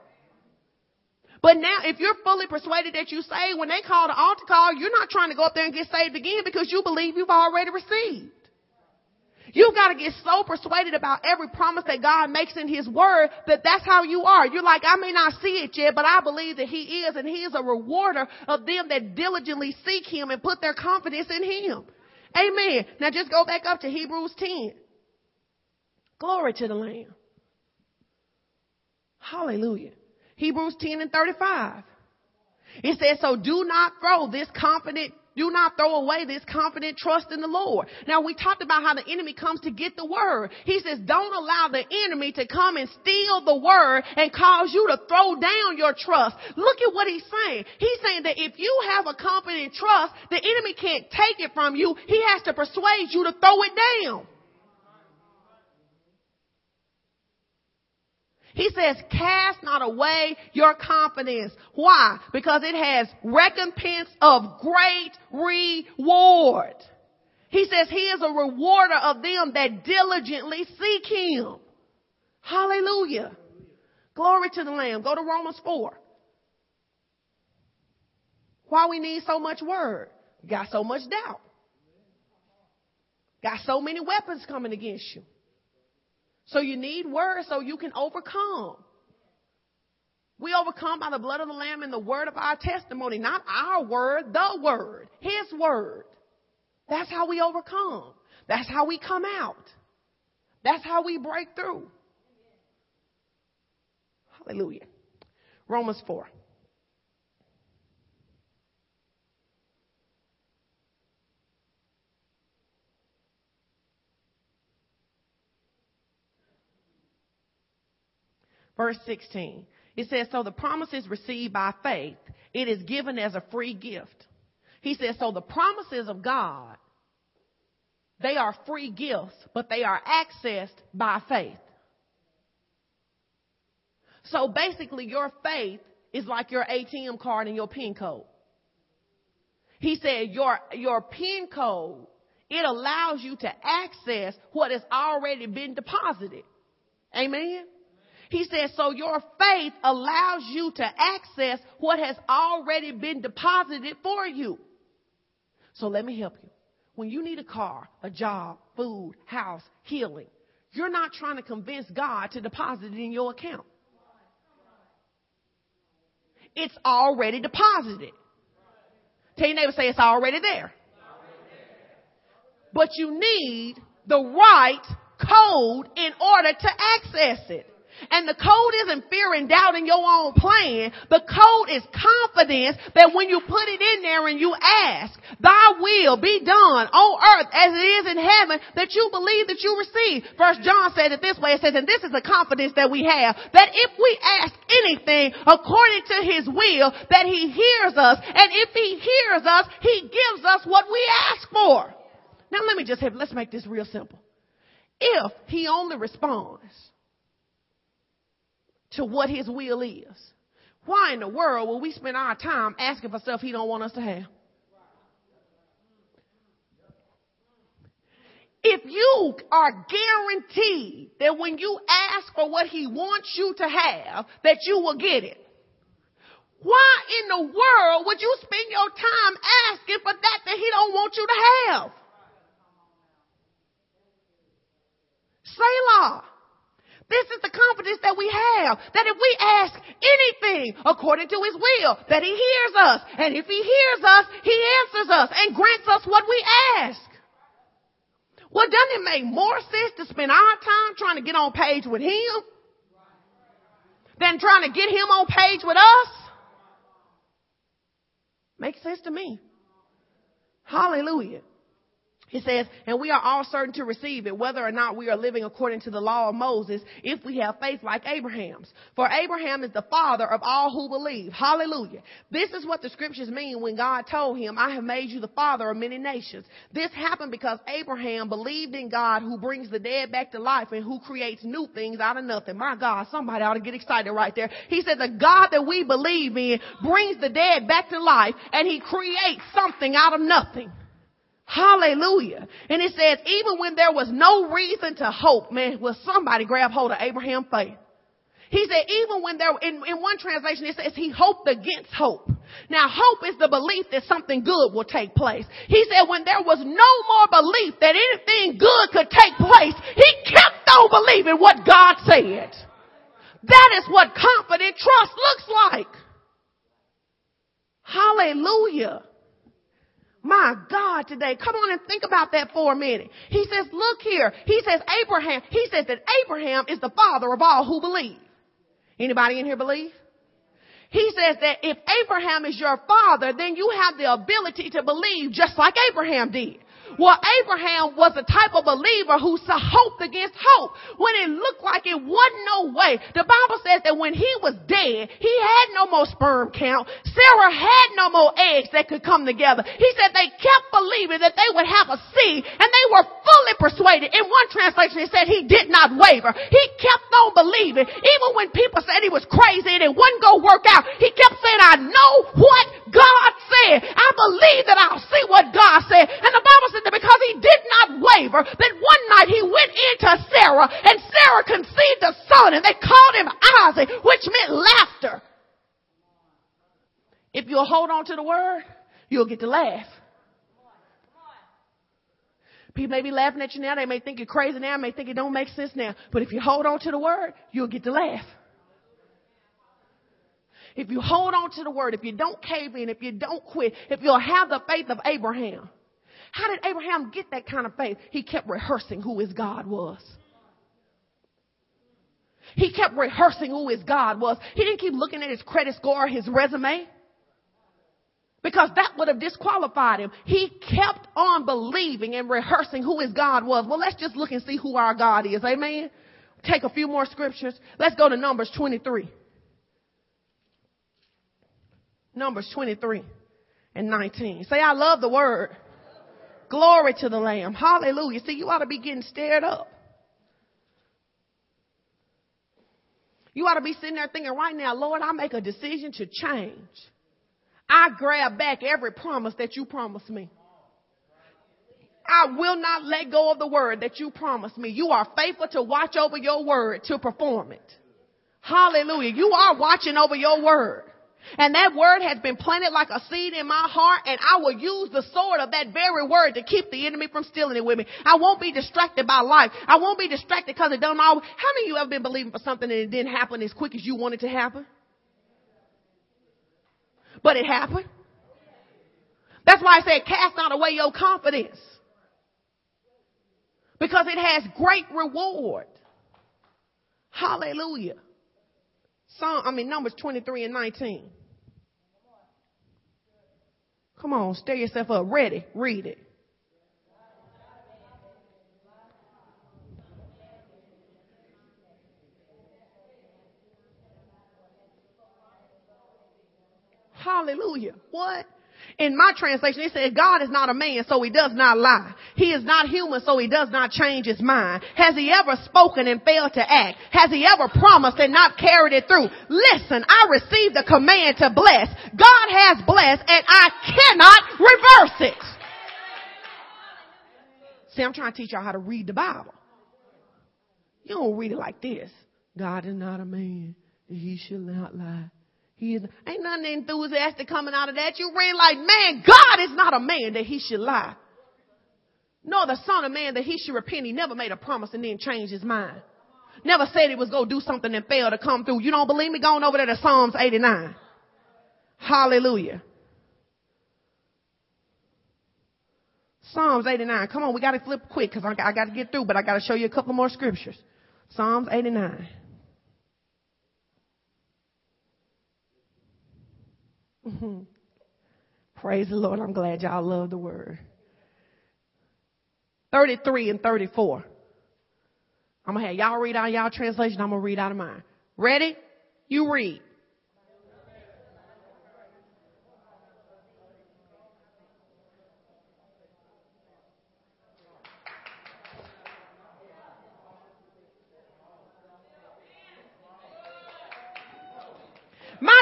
[SPEAKER 1] But now, if you're fully persuaded that you saved, when they call the altar call, you're not trying to go up there and get saved again because you believe you've already received. You've got to get so persuaded about every promise that God makes in His Word that that's how you are. You're like, I may not see it yet, but I believe that He is and He is a rewarder of them that diligently seek Him and put their confidence in Him. Amen. Now just go back up to Hebrews 10. Glory to the Lamb. Hallelujah. Hebrews 10 and 35. It says, so do not throw this confident do not throw away this confident trust in the Lord. Now we talked about how the enemy comes to get the word. He says, don't allow the enemy to come and steal the word and cause you to throw down your trust. Look at what he's saying. He's saying that if you have a confident trust, the enemy can't take it from you. He has to persuade you to throw it down. He says, cast not away your confidence. Why? Because it has recompense of great reward. He says he is a rewarder of them that diligently seek him. Hallelujah. Glory to the Lamb. Go to Romans 4. Why we need so much word? Got so much doubt. Got so many weapons coming against you. So you need words so you can overcome. We overcome by the blood of the Lamb and the word of our testimony, not our word, the word, His word. That's how we overcome. That's how we come out. That's how we break through. Hallelujah. Romans 4. verse 16. It says, so the promise is received by faith. It is given as a free gift. He says, so the promises of God, they are free gifts, but they are accessed by faith. So basically your faith is like your ATM card and your PIN code. He said your, your PIN code, it allows you to access what has already been deposited. Amen? He says, so your faith allows you to access what has already been deposited for you. So let me help you. When you need a car, a job, food, house, healing, you're not trying to convince God to deposit it in your account. It's already deposited. Tell your neighbor, say it's already there. But you need the right code in order to access it. And the code isn't fear and doubt in your own plan. The code is confidence that when you put it in there and you ask, thy will be done on earth as it is in heaven, that you believe that you receive. First John said it this way. It says, and this is the confidence that we have, that if we ask anything according to his will, that he hears us. And if he hears us, he gives us what we ask for. Now let me just have, let's make this real simple. If he only responds to what his will is. Why in the world will we spend our time asking for stuff he don't want us to have? If you are guaranteed that when you ask for what he wants you to have, that you will get it, why in the world would you spend your time asking for that that he don't want you to have? Selah. This is the confidence that we have that if we ask anything according to his will, that he hears us. And if he hears us, he answers us and grants us what we ask. Well, doesn't it make more sense to spend our time trying to get on page with him than trying to get him on page with us? Makes sense to me. Hallelujah. He says, and we are all certain to receive it, whether or not we are living according to the law of Moses, if we have faith like Abraham's. For Abraham is the father of all who believe. Hallelujah. This is what the scriptures mean when God told him, I have made you the father of many nations. This happened because Abraham believed in God who brings the dead back to life and who creates new things out of nothing. My God, somebody ought to get excited right there. He said, the God that we believe in brings the dead back to life and he creates something out of nothing. Hallelujah. And it says, even when there was no reason to hope, man, will somebody grab hold of Abraham's faith? He said, even when there, in, in one translation, it says he hoped against hope. Now hope is the belief that something good will take place. He said when there was no more belief that anything good could take place, he kept on believing what God said. That is what confident trust looks like. Hallelujah. My God, today, come on and think about that for a minute. He says, look here. He says, Abraham, he says that Abraham is the father of all who believe. Anybody in here believe? He says that if Abraham is your father, then you have the ability to believe just like Abraham did. Well, Abraham was the type of believer who hoped against hope when it looked like it wasn't no way. The Bible says that when he was dead, he had no more sperm count. Sarah had no more eggs that could come together. He said they kept believing that they would have a seed and they were fully persuaded. In one translation, it said he did not waver. He kept on believing. Even when people said he was crazy and it wouldn't go work out, he kept saying, I know what God said. I believe that I'll see what God said. And the Bible said because he did not waver that one night he went into Sarah and Sarah conceived a son and they called him Isaac, which meant laughter. If you'll hold on to the word, you'll get to laugh. People may be laughing at you now. They may think you're crazy now. They may think it don't make sense now. But if you hold on to the word, you'll get to laugh. If you hold on to the word, if you don't cave in, if you don't quit, if you'll have the faith of Abraham, how did Abraham get that kind of faith? He kept rehearsing who his God was. He kept rehearsing who his God was. He didn't keep looking at his credit score or his resume because that would have disqualified him. He kept on believing and rehearsing who his God was. Well, let's just look and see who our God is. Amen. Take a few more scriptures. Let's go to Numbers 23. Numbers 23 and 19. Say, I love the word. Glory to the Lamb. Hallelujah. See, you ought to be getting stirred up. You ought to be sitting there thinking right now, Lord, I make a decision to change. I grab back every promise that you promised me. I will not let go of the word that you promised me. You are faithful to watch over your word to perform it. Hallelujah. You are watching over your word. And that word has been planted like a seed in my heart and I will use the sword of that very word to keep the enemy from stealing it with me. I won't be distracted by life. I won't be distracted because it does not always, how many of you ever been believing for something and it didn't happen as quick as you wanted to happen? But it happened. That's why I said cast not away your confidence. Because it has great reward. Hallelujah. Psalm, I mean, Numbers 23 and 19. Come on, stir yourself up. Ready? Read it. Hallelujah. What? In my translation, it said, God is not a man, so he does not lie. He is not human, so he does not change his mind. Has he ever spoken and failed to act? Has he ever promised and not carried it through? Listen, I received a command to bless. God has blessed and I cannot reverse it. See, I'm trying to teach y'all how to read the Bible. You don't read it like this. God is not a man. He should not lie. He is, ain't nothing enthusiastic coming out of that. You read like, man, God is not a man that he should lie. Nor the son of man that he should repent. He never made a promise and then changed his mind. Never said he was going to do something and fail to come through. You don't believe me? Going over there to Psalms 89. Hallelujah. Psalms 89. Come on, we got to flip quick because I, I got to get through, but I got to show you a couple more scriptures. Psalms 89. Praise the Lord. I'm glad y'all love the word. 33 and 34. I'm going to have y'all read out y'all translation. I'm going to read out of mine. Ready? You read.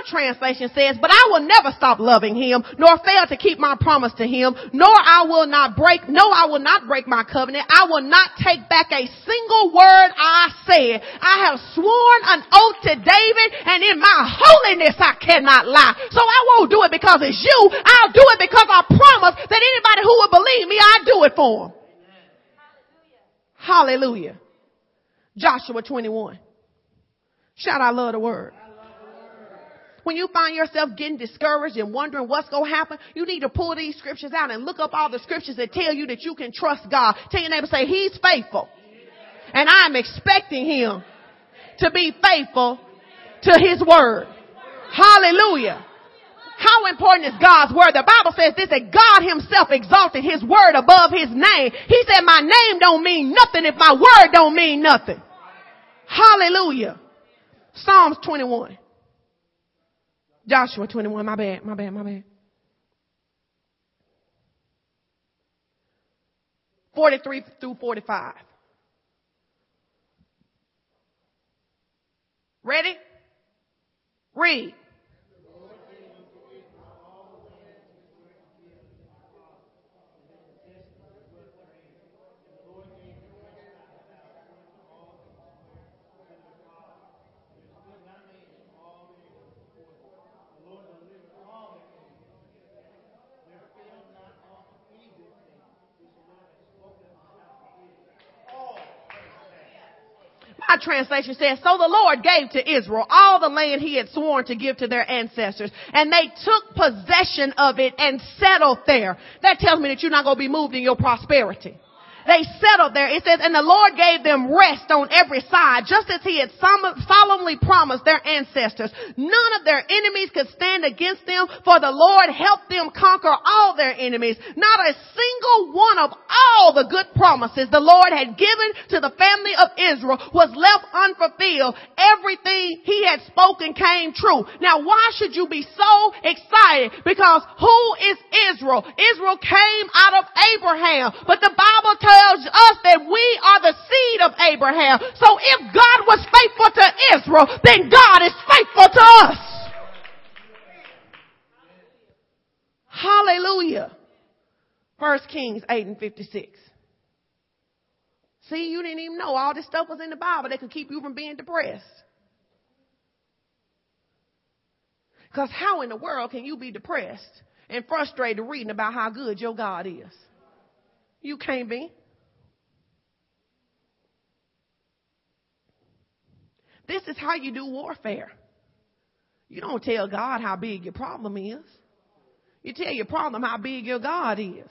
[SPEAKER 1] translation says, but I will never stop loving him, nor fail to keep my promise to him, nor I will not break, no, I will not break my covenant. I will not take back a single word I said. I have sworn an oath to David and in my holiness I cannot lie. So I won't do it because it's you. I'll do it because I promise that anybody who will believe me, I do it for him. Hallelujah. Joshua 21. Shout I love the word. When you find yourself getting discouraged and wondering what's going to happen, you need to pull these scriptures out and look up all the scriptures that tell you that you can trust God. Tell your neighbor, say, He's faithful. And I'm expecting Him to be faithful to His word. Hallelujah. How important is God's word? The Bible says this that God himself exalted his word above his name. He said my name don't mean nothing if my word don't mean nothing. Hallelujah. Psalms 21. Joshua 21, my bad, my bad, my bad. 43 through 45. Ready? Read. translation says, so the Lord gave to Israel all the land he had sworn to give to their ancestors and they took possession of it and settled there. That tells me that you're not going to be moved in your prosperity. They settled there. It says, and the Lord gave them rest on every side, just as he had solemnly promised their ancestors. None of their enemies could stand against them, for the Lord helped them conquer all their enemies. Not a single one of all the good promises the Lord had given to the family of Israel was left unfulfilled. Everything he had spoken came true. Now why should you be so excited? Because who is Israel? Israel came out of Abraham, but the tells us that we are the seed of Abraham. So if God was faithful to Israel, then God is faithful to us. Hallelujah. First Kings 8 and 56. See, you didn't even know all this stuff was in the Bible that could keep you from being depressed. Because how in the world can you be depressed and frustrated reading about how good your God is? You can't be. This is how you do warfare. You don't tell God how big your problem is. You tell your problem how big your God is.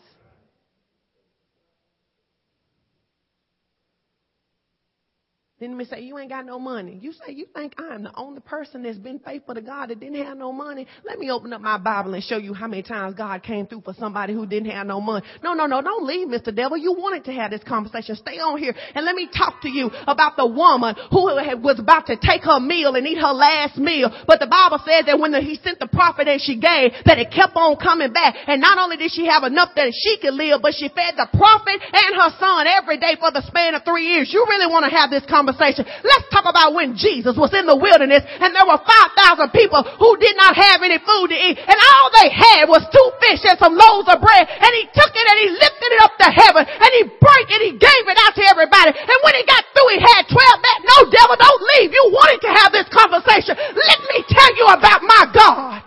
[SPEAKER 1] Then say, You ain't got no money. You say, You think I'm the only person that's been faithful to God that didn't have no money? Let me open up my Bible and show you how many times God came through for somebody who didn't have no money. No, no, no, don't leave, Mr. Devil. You wanted to have this conversation. Stay on here and let me talk to you about the woman who was about to take her meal and eat her last meal. But the Bible says that when the, he sent the prophet and she gave, that it kept on coming back. And not only did she have enough that she could live, but she fed the prophet and her son every day for the span of three years. You really want to have this conversation? conversation. Let's talk about when Jesus was in the wilderness and there were 5,000 people who did not have any food to eat and all they had was two fish and some loaves of bread and he took it and he lifted it up to heaven and he broke it, he gave it out to everybody. And when he got through, he had 12 back. No devil, don't leave. You wanted to have this conversation. Let me tell you about my God.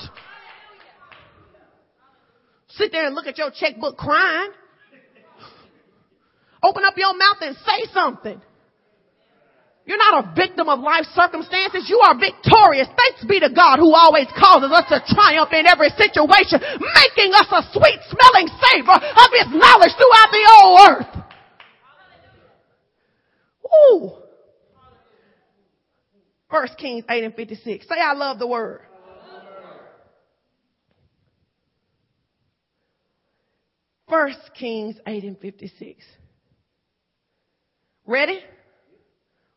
[SPEAKER 1] Sit there and look at your checkbook crying. Open up your mouth and say something. You're not a victim of life circumstances. You are victorious. Thanks be to God who always causes us to triumph in every situation, making us a sweet smelling savor of his knowledge throughout the whole earth. Ooh. First Kings 8 and 56. Say, I love the word. First Kings 8 and 56. Ready?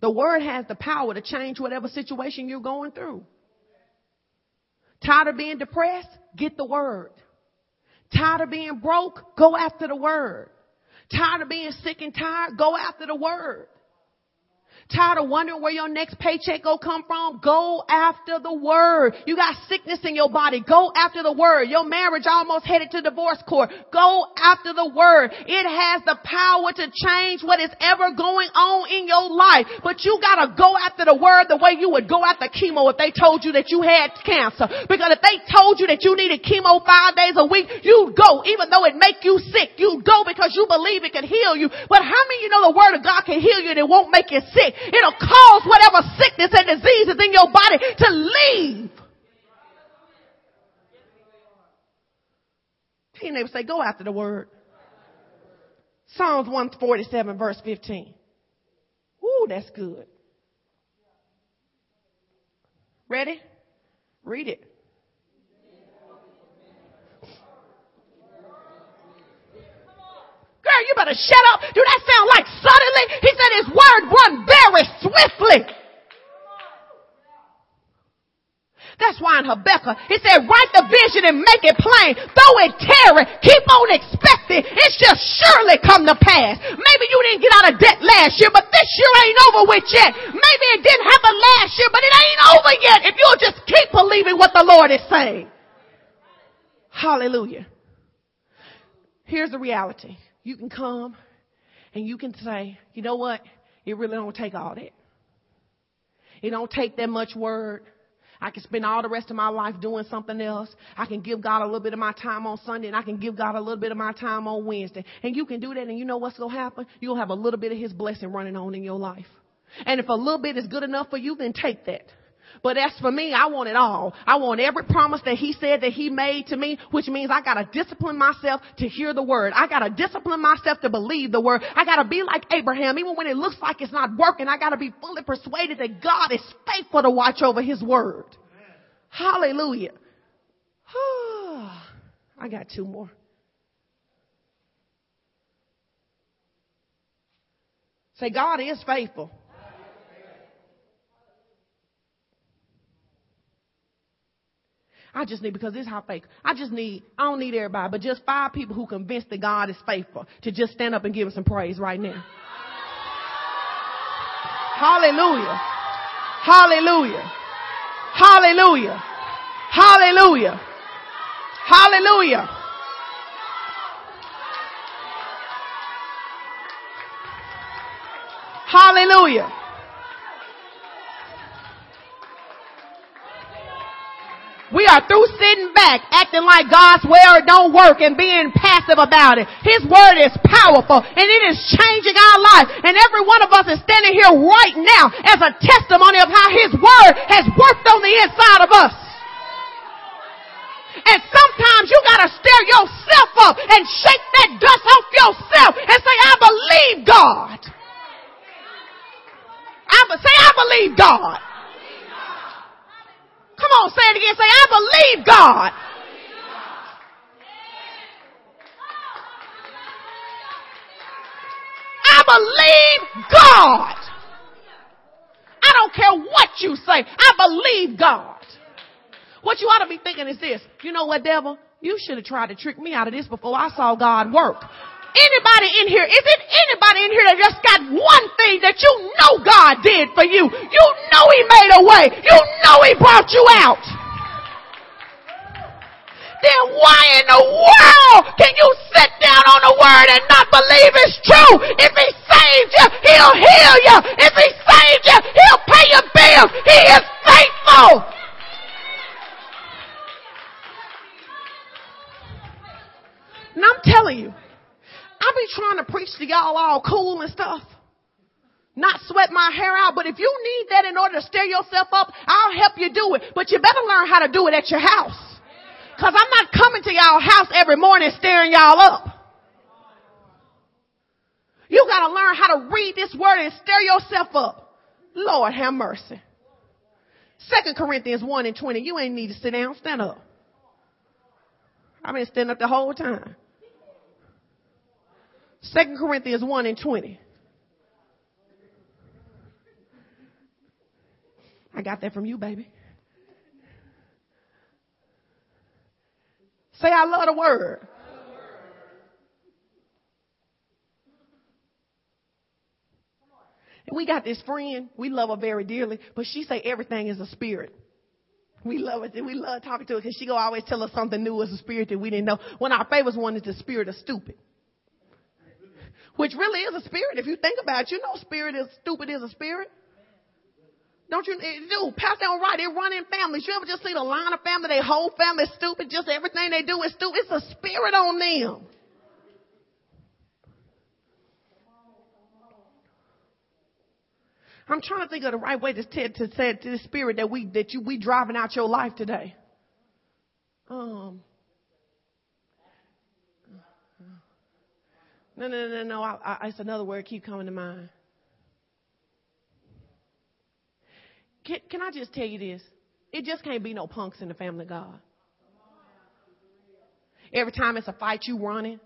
[SPEAKER 1] The word has the power to change whatever situation you're going through. Tired of being depressed? Get the word. Tired of being broke? Go after the word. Tired of being sick and tired? Go after the word. Tired of wondering where your next paycheck go come from? Go after the word. You got sickness in your body. Go after the word. Your marriage almost headed to divorce court. Go after the word. It has the power to change what is ever going on in your life. But you gotta go after the word the way you would go after chemo if they told you that you had cancer. Because if they told you that you needed chemo five days a week, you'd go even though it make you sick. You'd go because you believe it can heal you. But how many you know the word of God can heal you and it won't make you sick? It'll cause whatever sickness and disease is in your body to leave. He never say, go after the word. Psalms 147 verse 15. Ooh, that's good. Ready? Read it. prayer. You better shut up. Do that sound like suddenly? He said his word run very swiftly. That's why in Habakkuk, he said, write the vision and make it plain. Though it tarry, keep on expecting. It shall surely come to pass. Maybe you didn't get out of debt last year, but this year ain't over with yet. Maybe it didn't happen last year, but it ain't over yet. If you'll just keep believing what the Lord is saying. Hallelujah. Here's the reality you can come and you can say, you know what? It really don't take all that. It don't take that much word. I can spend all the rest of my life doing something else. I can give God a little bit of my time on Sunday and I can give God a little bit of my time on Wednesday. And you can do that and you know what's going to happen? You'll have a little bit of His blessing running on in your life. And if a little bit is good enough for you, then take that. But as for me, I want it all. I want every promise that he said that he made to me, which means I gotta discipline myself to hear the word. I gotta discipline myself to believe the word. I gotta be like Abraham, even when it looks like it's not working. I gotta be fully persuaded that God is faithful to watch over his word. Hallelujah. I got two more. Say, God is faithful. I just need, because this is how faith, I just need, I don't need everybody, but just five people who convinced that God is faithful to just stand up and give him some praise right now. Hallelujah. Hallelujah. Hallelujah. Hallelujah. Hallelujah. Hallelujah. are through sitting back, acting like God's word don't work and being passive about it. His word is powerful and it is changing our life. And every one of us is standing here right now as a testimony of how his word has worked on the inside of us. And sometimes you gotta stir yourself up and shake that dust off yourself and say, I believe God. I be- say, I believe God. Come on, say it again. Say, I believe God. I believe God. I don't care what you say. I believe God. What you ought to be thinking is this. You know what, devil? You should have tried to trick me out of this before I saw God work anybody in here, is it anybody in here that just got one thing that you know God did for you? You know He made a way. You know He brought you out. Then why in the world can you sit down on the word and not believe it's true? If He saved you, He'll heal you. If He saved you, He'll pay your bills. He is faithful. And I'm telling you, I be trying to preach to y'all all cool and stuff. Not sweat my hair out, but if you need that in order to stir yourself up, I'll help you do it. But you better learn how to do it at your house. Cause I'm not coming to y'all house every morning stirring y'all up. You gotta learn how to read this word and stir yourself up. Lord have mercy. Second Corinthians 1 and 20. You ain't need to sit down, stand up. I've been standing up the whole time. Second Corinthians 1 and 20. I got that from you, baby. Say, I love the word. we got this friend we love her very dearly, but she say everything is a spirit. We love it. We love talking to her because she go always tell us something new is a spirit that we didn't know. One of our favorites one is the spirit of stupid. Which really is a spirit. If you think about it, you know spirit is stupid is a spirit. Don't you, Do pass down right. They run in families. You ever just see the line of family? They whole family is stupid. Just everything they do is stupid. It's a spirit on them. I'm trying to think of the right way to, say to say to the spirit that we, that you, we driving out your life today. Um, No, no, no, no. I, I, it's another word keep coming to mind. Can, can I just tell you this? It just can't be no punks in the family of God. Every time it's a fight, you running.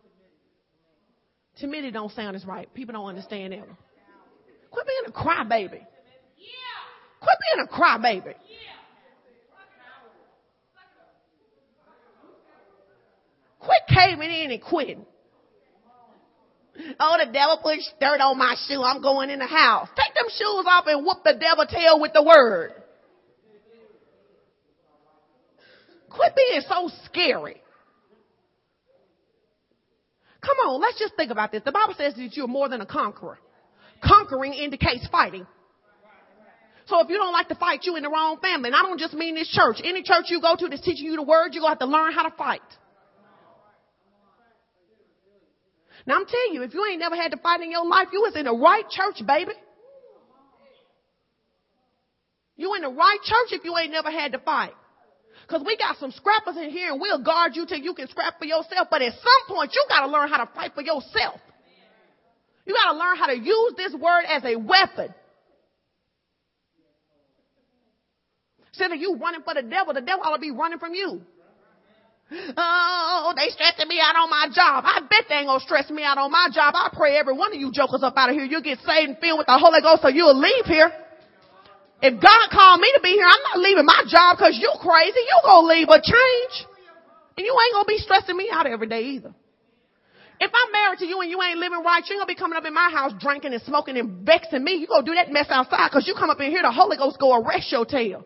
[SPEAKER 1] To me, it don't sound as right. People don't understand that Quit being a crybaby. Quit being a crybaby. Quit caving in and quitting. Oh, the devil pushed dirt on my shoe. I'm going in the house. Take them shoes off and whoop the devil tail with the word. Quit being so scary. Come on, let's just think about this. The Bible says that you're more than a conqueror. Conquering indicates fighting. So if you don't like to fight, you in the wrong family. And I don't just mean this church. Any church you go to that's teaching you the word, you're going to have to learn how to fight. Now I'm telling you, if you ain't never had to fight in your life, you was in the right church, baby. You in the right church if you ain't never had to fight. Cause we got some scrappers in here and we'll guard you till you can scrap for yourself. But at some point, you gotta learn how to fight for yourself. You gotta learn how to use this word as a weapon. Instead of you running for the devil, the devil ought to be running from you. Oh, they stressing me out on my job. I bet they ain't gonna stress me out on my job. I pray every one of you jokers up out of here. You'll get saved and filled with the Holy Ghost so you'll leave here. If God called me to be here, I'm not leaving my job cause you crazy. You gonna leave a change. And you ain't gonna be stressing me out every day either. If I'm married to you and you ain't living right, you ain't gonna be coming up in my house drinking and smoking and vexing me. You gonna do that mess outside cause you come up in here, the Holy Ghost go arrest your tail.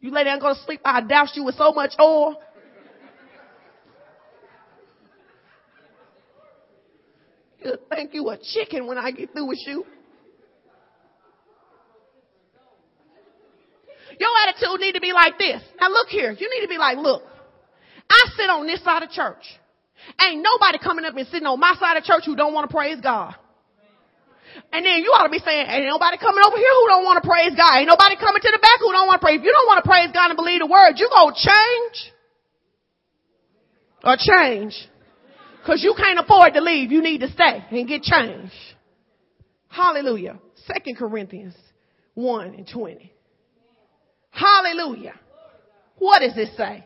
[SPEAKER 1] You lay down and go to sleep, I douse you with so much oil should think you a chicken when I get through with you. Your attitude need to be like this. Now look here. You need to be like, look, I sit on this side of church. Ain't nobody coming up and sitting on my side of church who don't want to praise God. And then you ought to be saying, ain't nobody coming over here who don't want to praise God. Ain't nobody coming to the back who don't want to praise. If you don't want to praise God and believe the word, you gonna change or change. Cause you can't afford to leave. You need to stay and get changed. Hallelujah. Second Corinthians 1 and 20. Hallelujah. What does it say?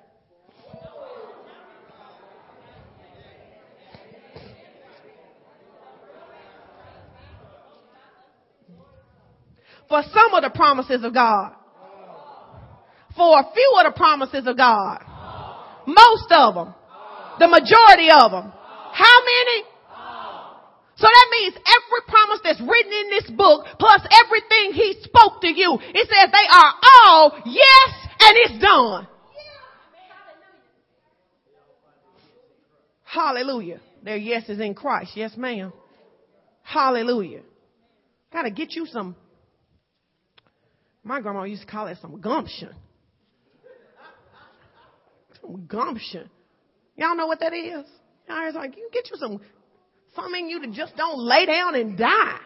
[SPEAKER 1] For some of the promises of God. For a few of the promises of God. Most of them. The majority of them. How many? So that means every promise that's written in this book, plus everything he spoke to you, it says they are all yes and it's done. Hallelujah. Their yes is in Christ. Yes, ma'am. Hallelujah. Gotta get you some. My grandma used to call it some gumption. Some gumption. Y'all know what that is? I was like, you get you some something in you that just don't lay down and die.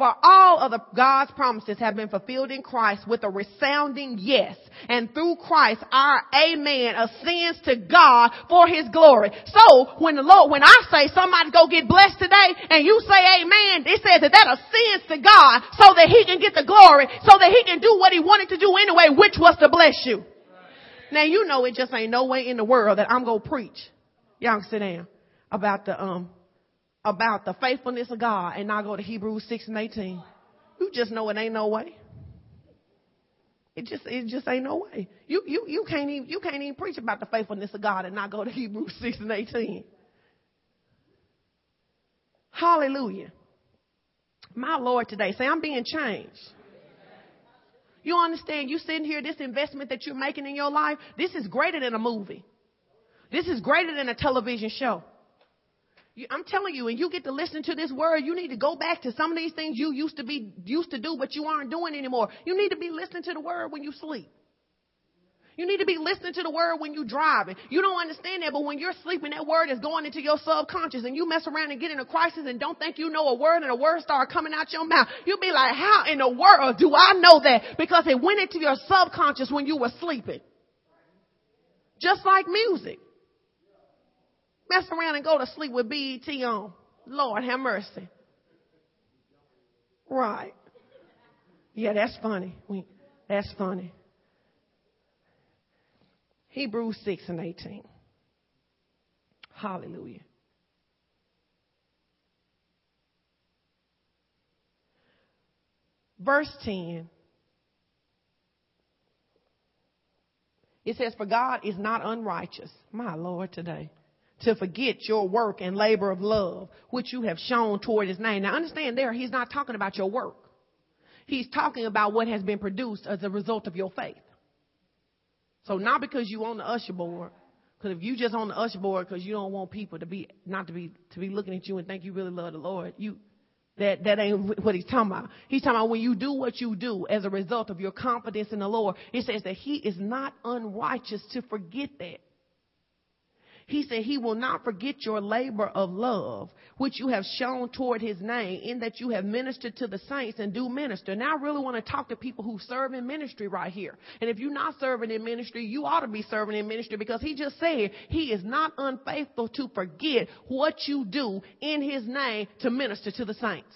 [SPEAKER 1] For all of the, God's promises have been fulfilled in Christ with a resounding yes. And through Christ, our amen ascends to God for his glory. So when the Lord, when I say somebody go get blessed today and you say amen, it says that that ascends to God so that he can get the glory, so that he can do what he wanted to do anyway, which was to bless you. Now you know it just ain't no way in the world that I'm gonna preach. Y'all sit down about the, um, about the faithfulness of God and not go to Hebrews 6 and 18? You just know it ain't no way. It just it just ain't no way. You you you can't even you can't even preach about the faithfulness of God and not go to Hebrews 6 and 18. Hallelujah. My Lord today, say I'm being changed. You understand, you sitting here, this investment that you're making in your life, this is greater than a movie. This is greater than a television show. I'm telling you, and you get to listen to this word, you need to go back to some of these things you used to be used to do, but you aren't doing anymore. You need to be listening to the word when you sleep. You need to be listening to the word when you're driving. You don't understand that, but when you're sleeping, that word is going into your subconscious, and you mess around and get in a crisis and don't think you know a word, and a word start coming out your mouth. You'll be like, "How in the world do I know that?" Because it went into your subconscious when you were sleeping, just like music mess around and go to sleep with BET on. Lord, have mercy. Right. Yeah, that's funny. That's funny. Hebrews 6 and 18. Hallelujah. Verse 10. It says, For God is not unrighteous. My Lord, today to forget your work and labor of love, which you have shown toward his name. Now understand there, he's not talking about your work. He's talking about what has been produced as a result of your faith. So not because you on the usher board, because if you just on the usher board because you don't want people to be not to be to be looking at you and think you really love the Lord, you that that ain't what he's talking about. He's talking about when you do what you do as a result of your confidence in the Lord. It says that he is not unrighteous to forget that. He said he will not forget your labor of love, which you have shown toward his name in that you have ministered to the saints and do minister. Now I really want to talk to people who serve in ministry right here. And if you're not serving in ministry, you ought to be serving in ministry because he just said he is not unfaithful to forget what you do in his name to minister to the saints.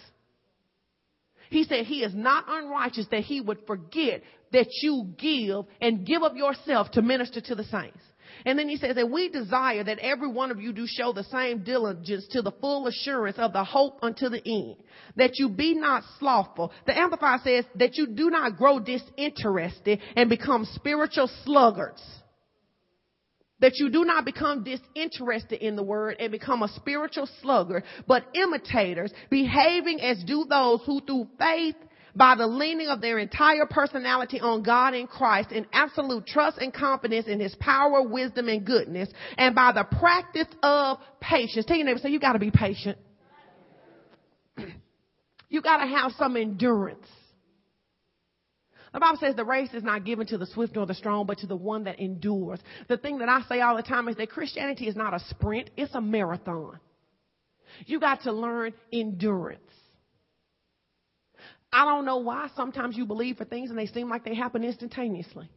[SPEAKER 1] He said he is not unrighteous that he would forget that you give and give up yourself to minister to the saints. And then he says, that we desire that every one of you do show the same diligence to the full assurance of the hope unto the end, that you be not slothful. The Amplified says that you do not grow disinterested and become spiritual sluggards. That you do not become disinterested in the word and become a spiritual sluggard, but imitators, behaving as do those who through faith by the leaning of their entire personality on God in Christ in absolute trust and confidence in his power, wisdom, and goodness, and by the practice of patience. Tell your neighbor, say, you gotta be patient. You gotta have some endurance. The Bible says the race is not given to the swift nor the strong, but to the one that endures. The thing that I say all the time is that Christianity is not a sprint, it's a marathon. You got to learn endurance. I don't know why sometimes you believe for things and they seem like they happen instantaneously.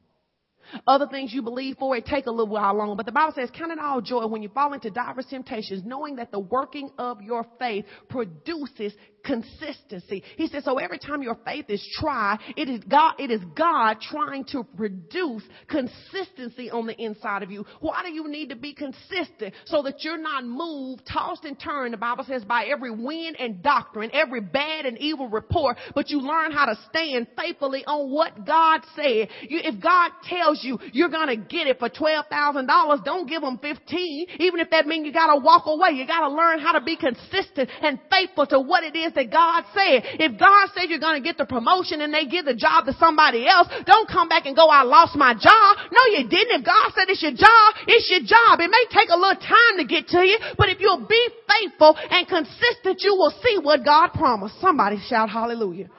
[SPEAKER 1] Other things you believe for, it take a little while long. But the Bible says, count it all joy when you fall into diverse temptations, knowing that the working of your faith produces consistency. He said, so every time your faith is tried, it is God, it is God trying to produce consistency on the inside of you. Why do you need to be consistent so that you're not moved, tossed and turned? The Bible says by every wind and doctrine, every bad and evil report, but you learn how to stand faithfully on what God said. You, if God tells you you're going to get it for $12,000, don't give them 15, even if that means you got to walk away. You got to learn how to be consistent and faithful to what it is that God said. If God says you're going to get the promotion and they give the job to somebody else, don't come back and go, I lost my job. No, you didn't. If God said it's your job, it's your job. It may take a little time to get to you, but if you'll be faithful and consistent, you will see what God promised. Somebody shout hallelujah.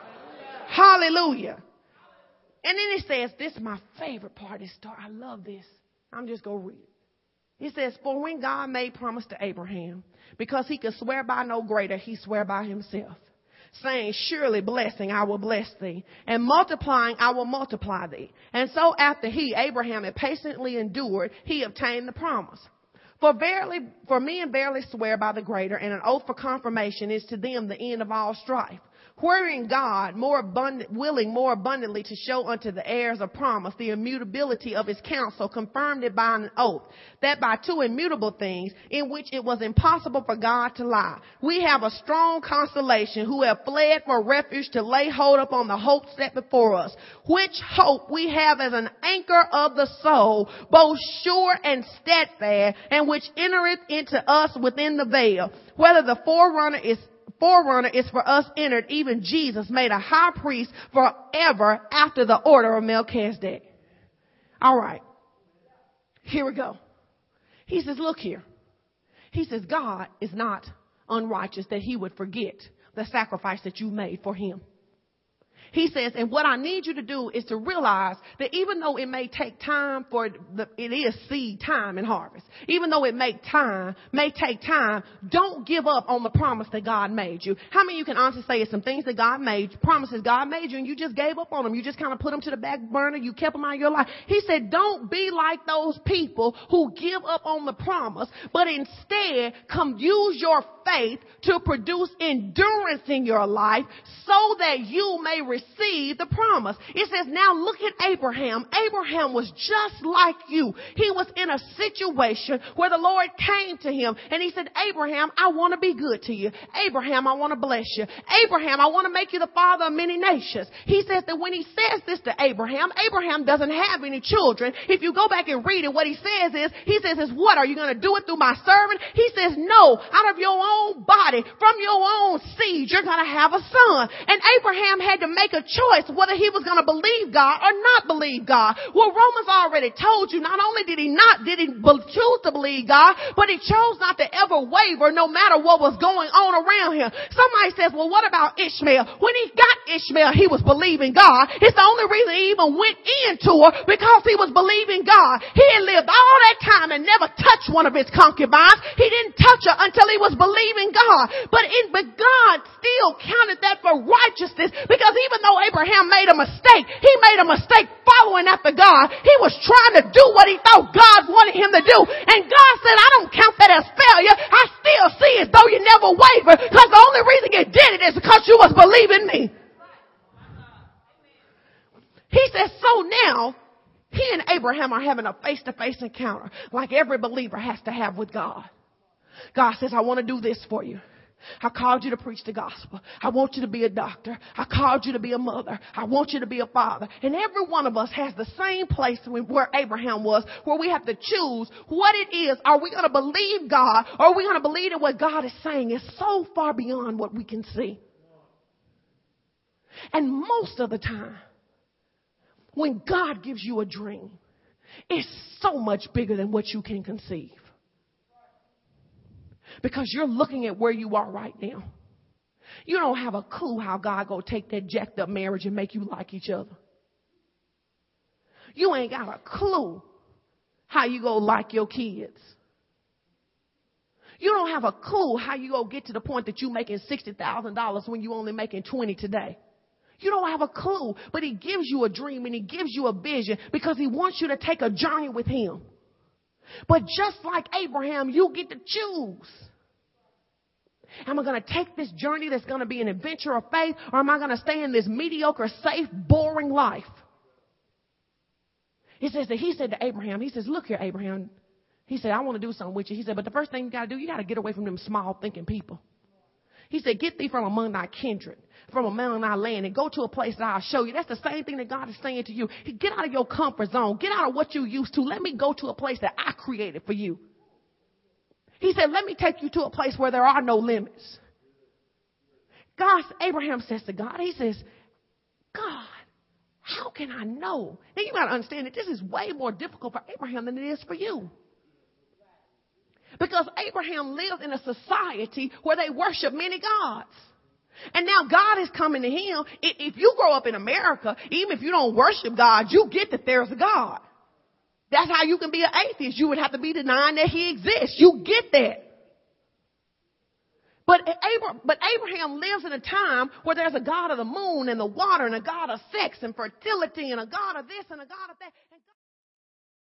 [SPEAKER 1] Hallelujah. hallelujah. And then it says, this is my favorite part of the story. I love this. I'm just going to read it. It says, for when God made promise to Abraham, because he could swear by no greater, he swear by himself, saying, surely blessing, I will bless thee, and multiplying, I will multiply thee. And so after he, Abraham, had patiently endured, he obtained the promise. For verily, for men verily swear by the greater, and an oath for confirmation is to them the end of all strife wherein God, more abundant, willing more abundantly to show unto the heirs of promise the immutability of his counsel, confirmed it by an oath, that by two immutable things, in which it was impossible for God to lie, we have a strong consolation who have fled for refuge to lay hold upon the hope set before us, which hope we have as an anchor of the soul, both sure and steadfast, and which entereth into us within the veil, whether the forerunner is forerunner is for us entered, even Jesus made a high priest forever after the order of Melchizedek. All right. Here we go. He says, look here. He says, God is not unrighteous that he would forget the sacrifice that you made for him. He says, and what I need you to do is to realize that even though it may take time for the, it is seed time and harvest, even though it may time, may take time, don't give up on the promise that God made you. How many of you can honestly say it's some things that God made, promises God made you, and you just gave up on them? You just kind of put them to the back burner. You kept them out of your life. He said, don't be like those people who give up on the promise, but instead come use your faith to produce endurance in your life so that you may receive receive the promise. It says, now look at Abraham. Abraham was just like you. He was in a situation where the Lord came to him and he said, Abraham, I want to be good to you. Abraham, I want to bless you. Abraham, I want to make you the father of many nations. He says that when he says this to Abraham, Abraham doesn't have any children. If you go back and read it, what he says is, he says, is what? Are you going to do it through my servant? He says, no, out of your own body, from your own seed, you're going to have a son. And Abraham had to make make a choice whether he was going to believe God or not believe God. Well, Romans already told you not only did he not, did he choose to believe God, but he chose not to ever waver no matter what was going on around him. Somebody says, well, what about Ishmael? When he got Ishmael, he was believing God. It's the only reason he even went into her because he was believing God. He had lived all that time and never touched one of his concubines. He didn't touch her until he was believing God. But in, but God still counted that for righteousness because even even though Abraham made a mistake, he made a mistake following after God. He was trying to do what he thought God wanted him to do. And God said, I don't count that as failure. I still see as though you never waver because the only reason you did it is because you was believing me. He says, so now he and Abraham are having a face to face encounter like every believer has to have with God. God says, I want to do this for you. I called you to preach the gospel. I want you to be a doctor. I called you to be a mother. I want you to be a father. And every one of us has the same place where Abraham was, where we have to choose what it is. Are we going to believe God? Or are we going to believe in what God is saying is so far beyond what we can see? And most of the time, when God gives you a dream, it's so much bigger than what you can conceive because you're looking at where you are right now. You don't have a clue how God gonna take that jacked up marriage and make you like each other. You ain't got a clue how you gonna like your kids. You don't have a clue how you gonna get to the point that you making sixty thousand dollars when you only making twenty today. You don't have a clue, but he gives you a dream and he gives you a vision because he wants you to take a journey with him. But just like Abraham, you get to choose. Am I going to take this journey that's going to be an adventure of faith, or am I going to stay in this mediocre, safe, boring life? He says that he said to Abraham, he says, Look here, Abraham. He said, I want to do something with you. He said, But the first thing you got to do, you got to get away from them small thinking people. He said, Get thee from among thy kindred from mountain I land and go to a place that I'll show you. That's the same thing that God is saying to you. Get out of your comfort zone. Get out of what you used to. Let me go to a place that I created for you. He said, let me take you to a place where there are no limits. God, Abraham says to God, he says, God, how can I know? Now you gotta understand that this is way more difficult for Abraham than it is for you. Because Abraham lived in a society where they worship many gods. And now God is coming to him. If you grow up in America, even if you don't worship God, you get that there's a God. That's how you can be an atheist. You would have to be denying that he exists. You get that. But, Abraham, but Abraham lives in a time where there's a God of the moon and the water and a God of sex and fertility and a God of this and a God of that.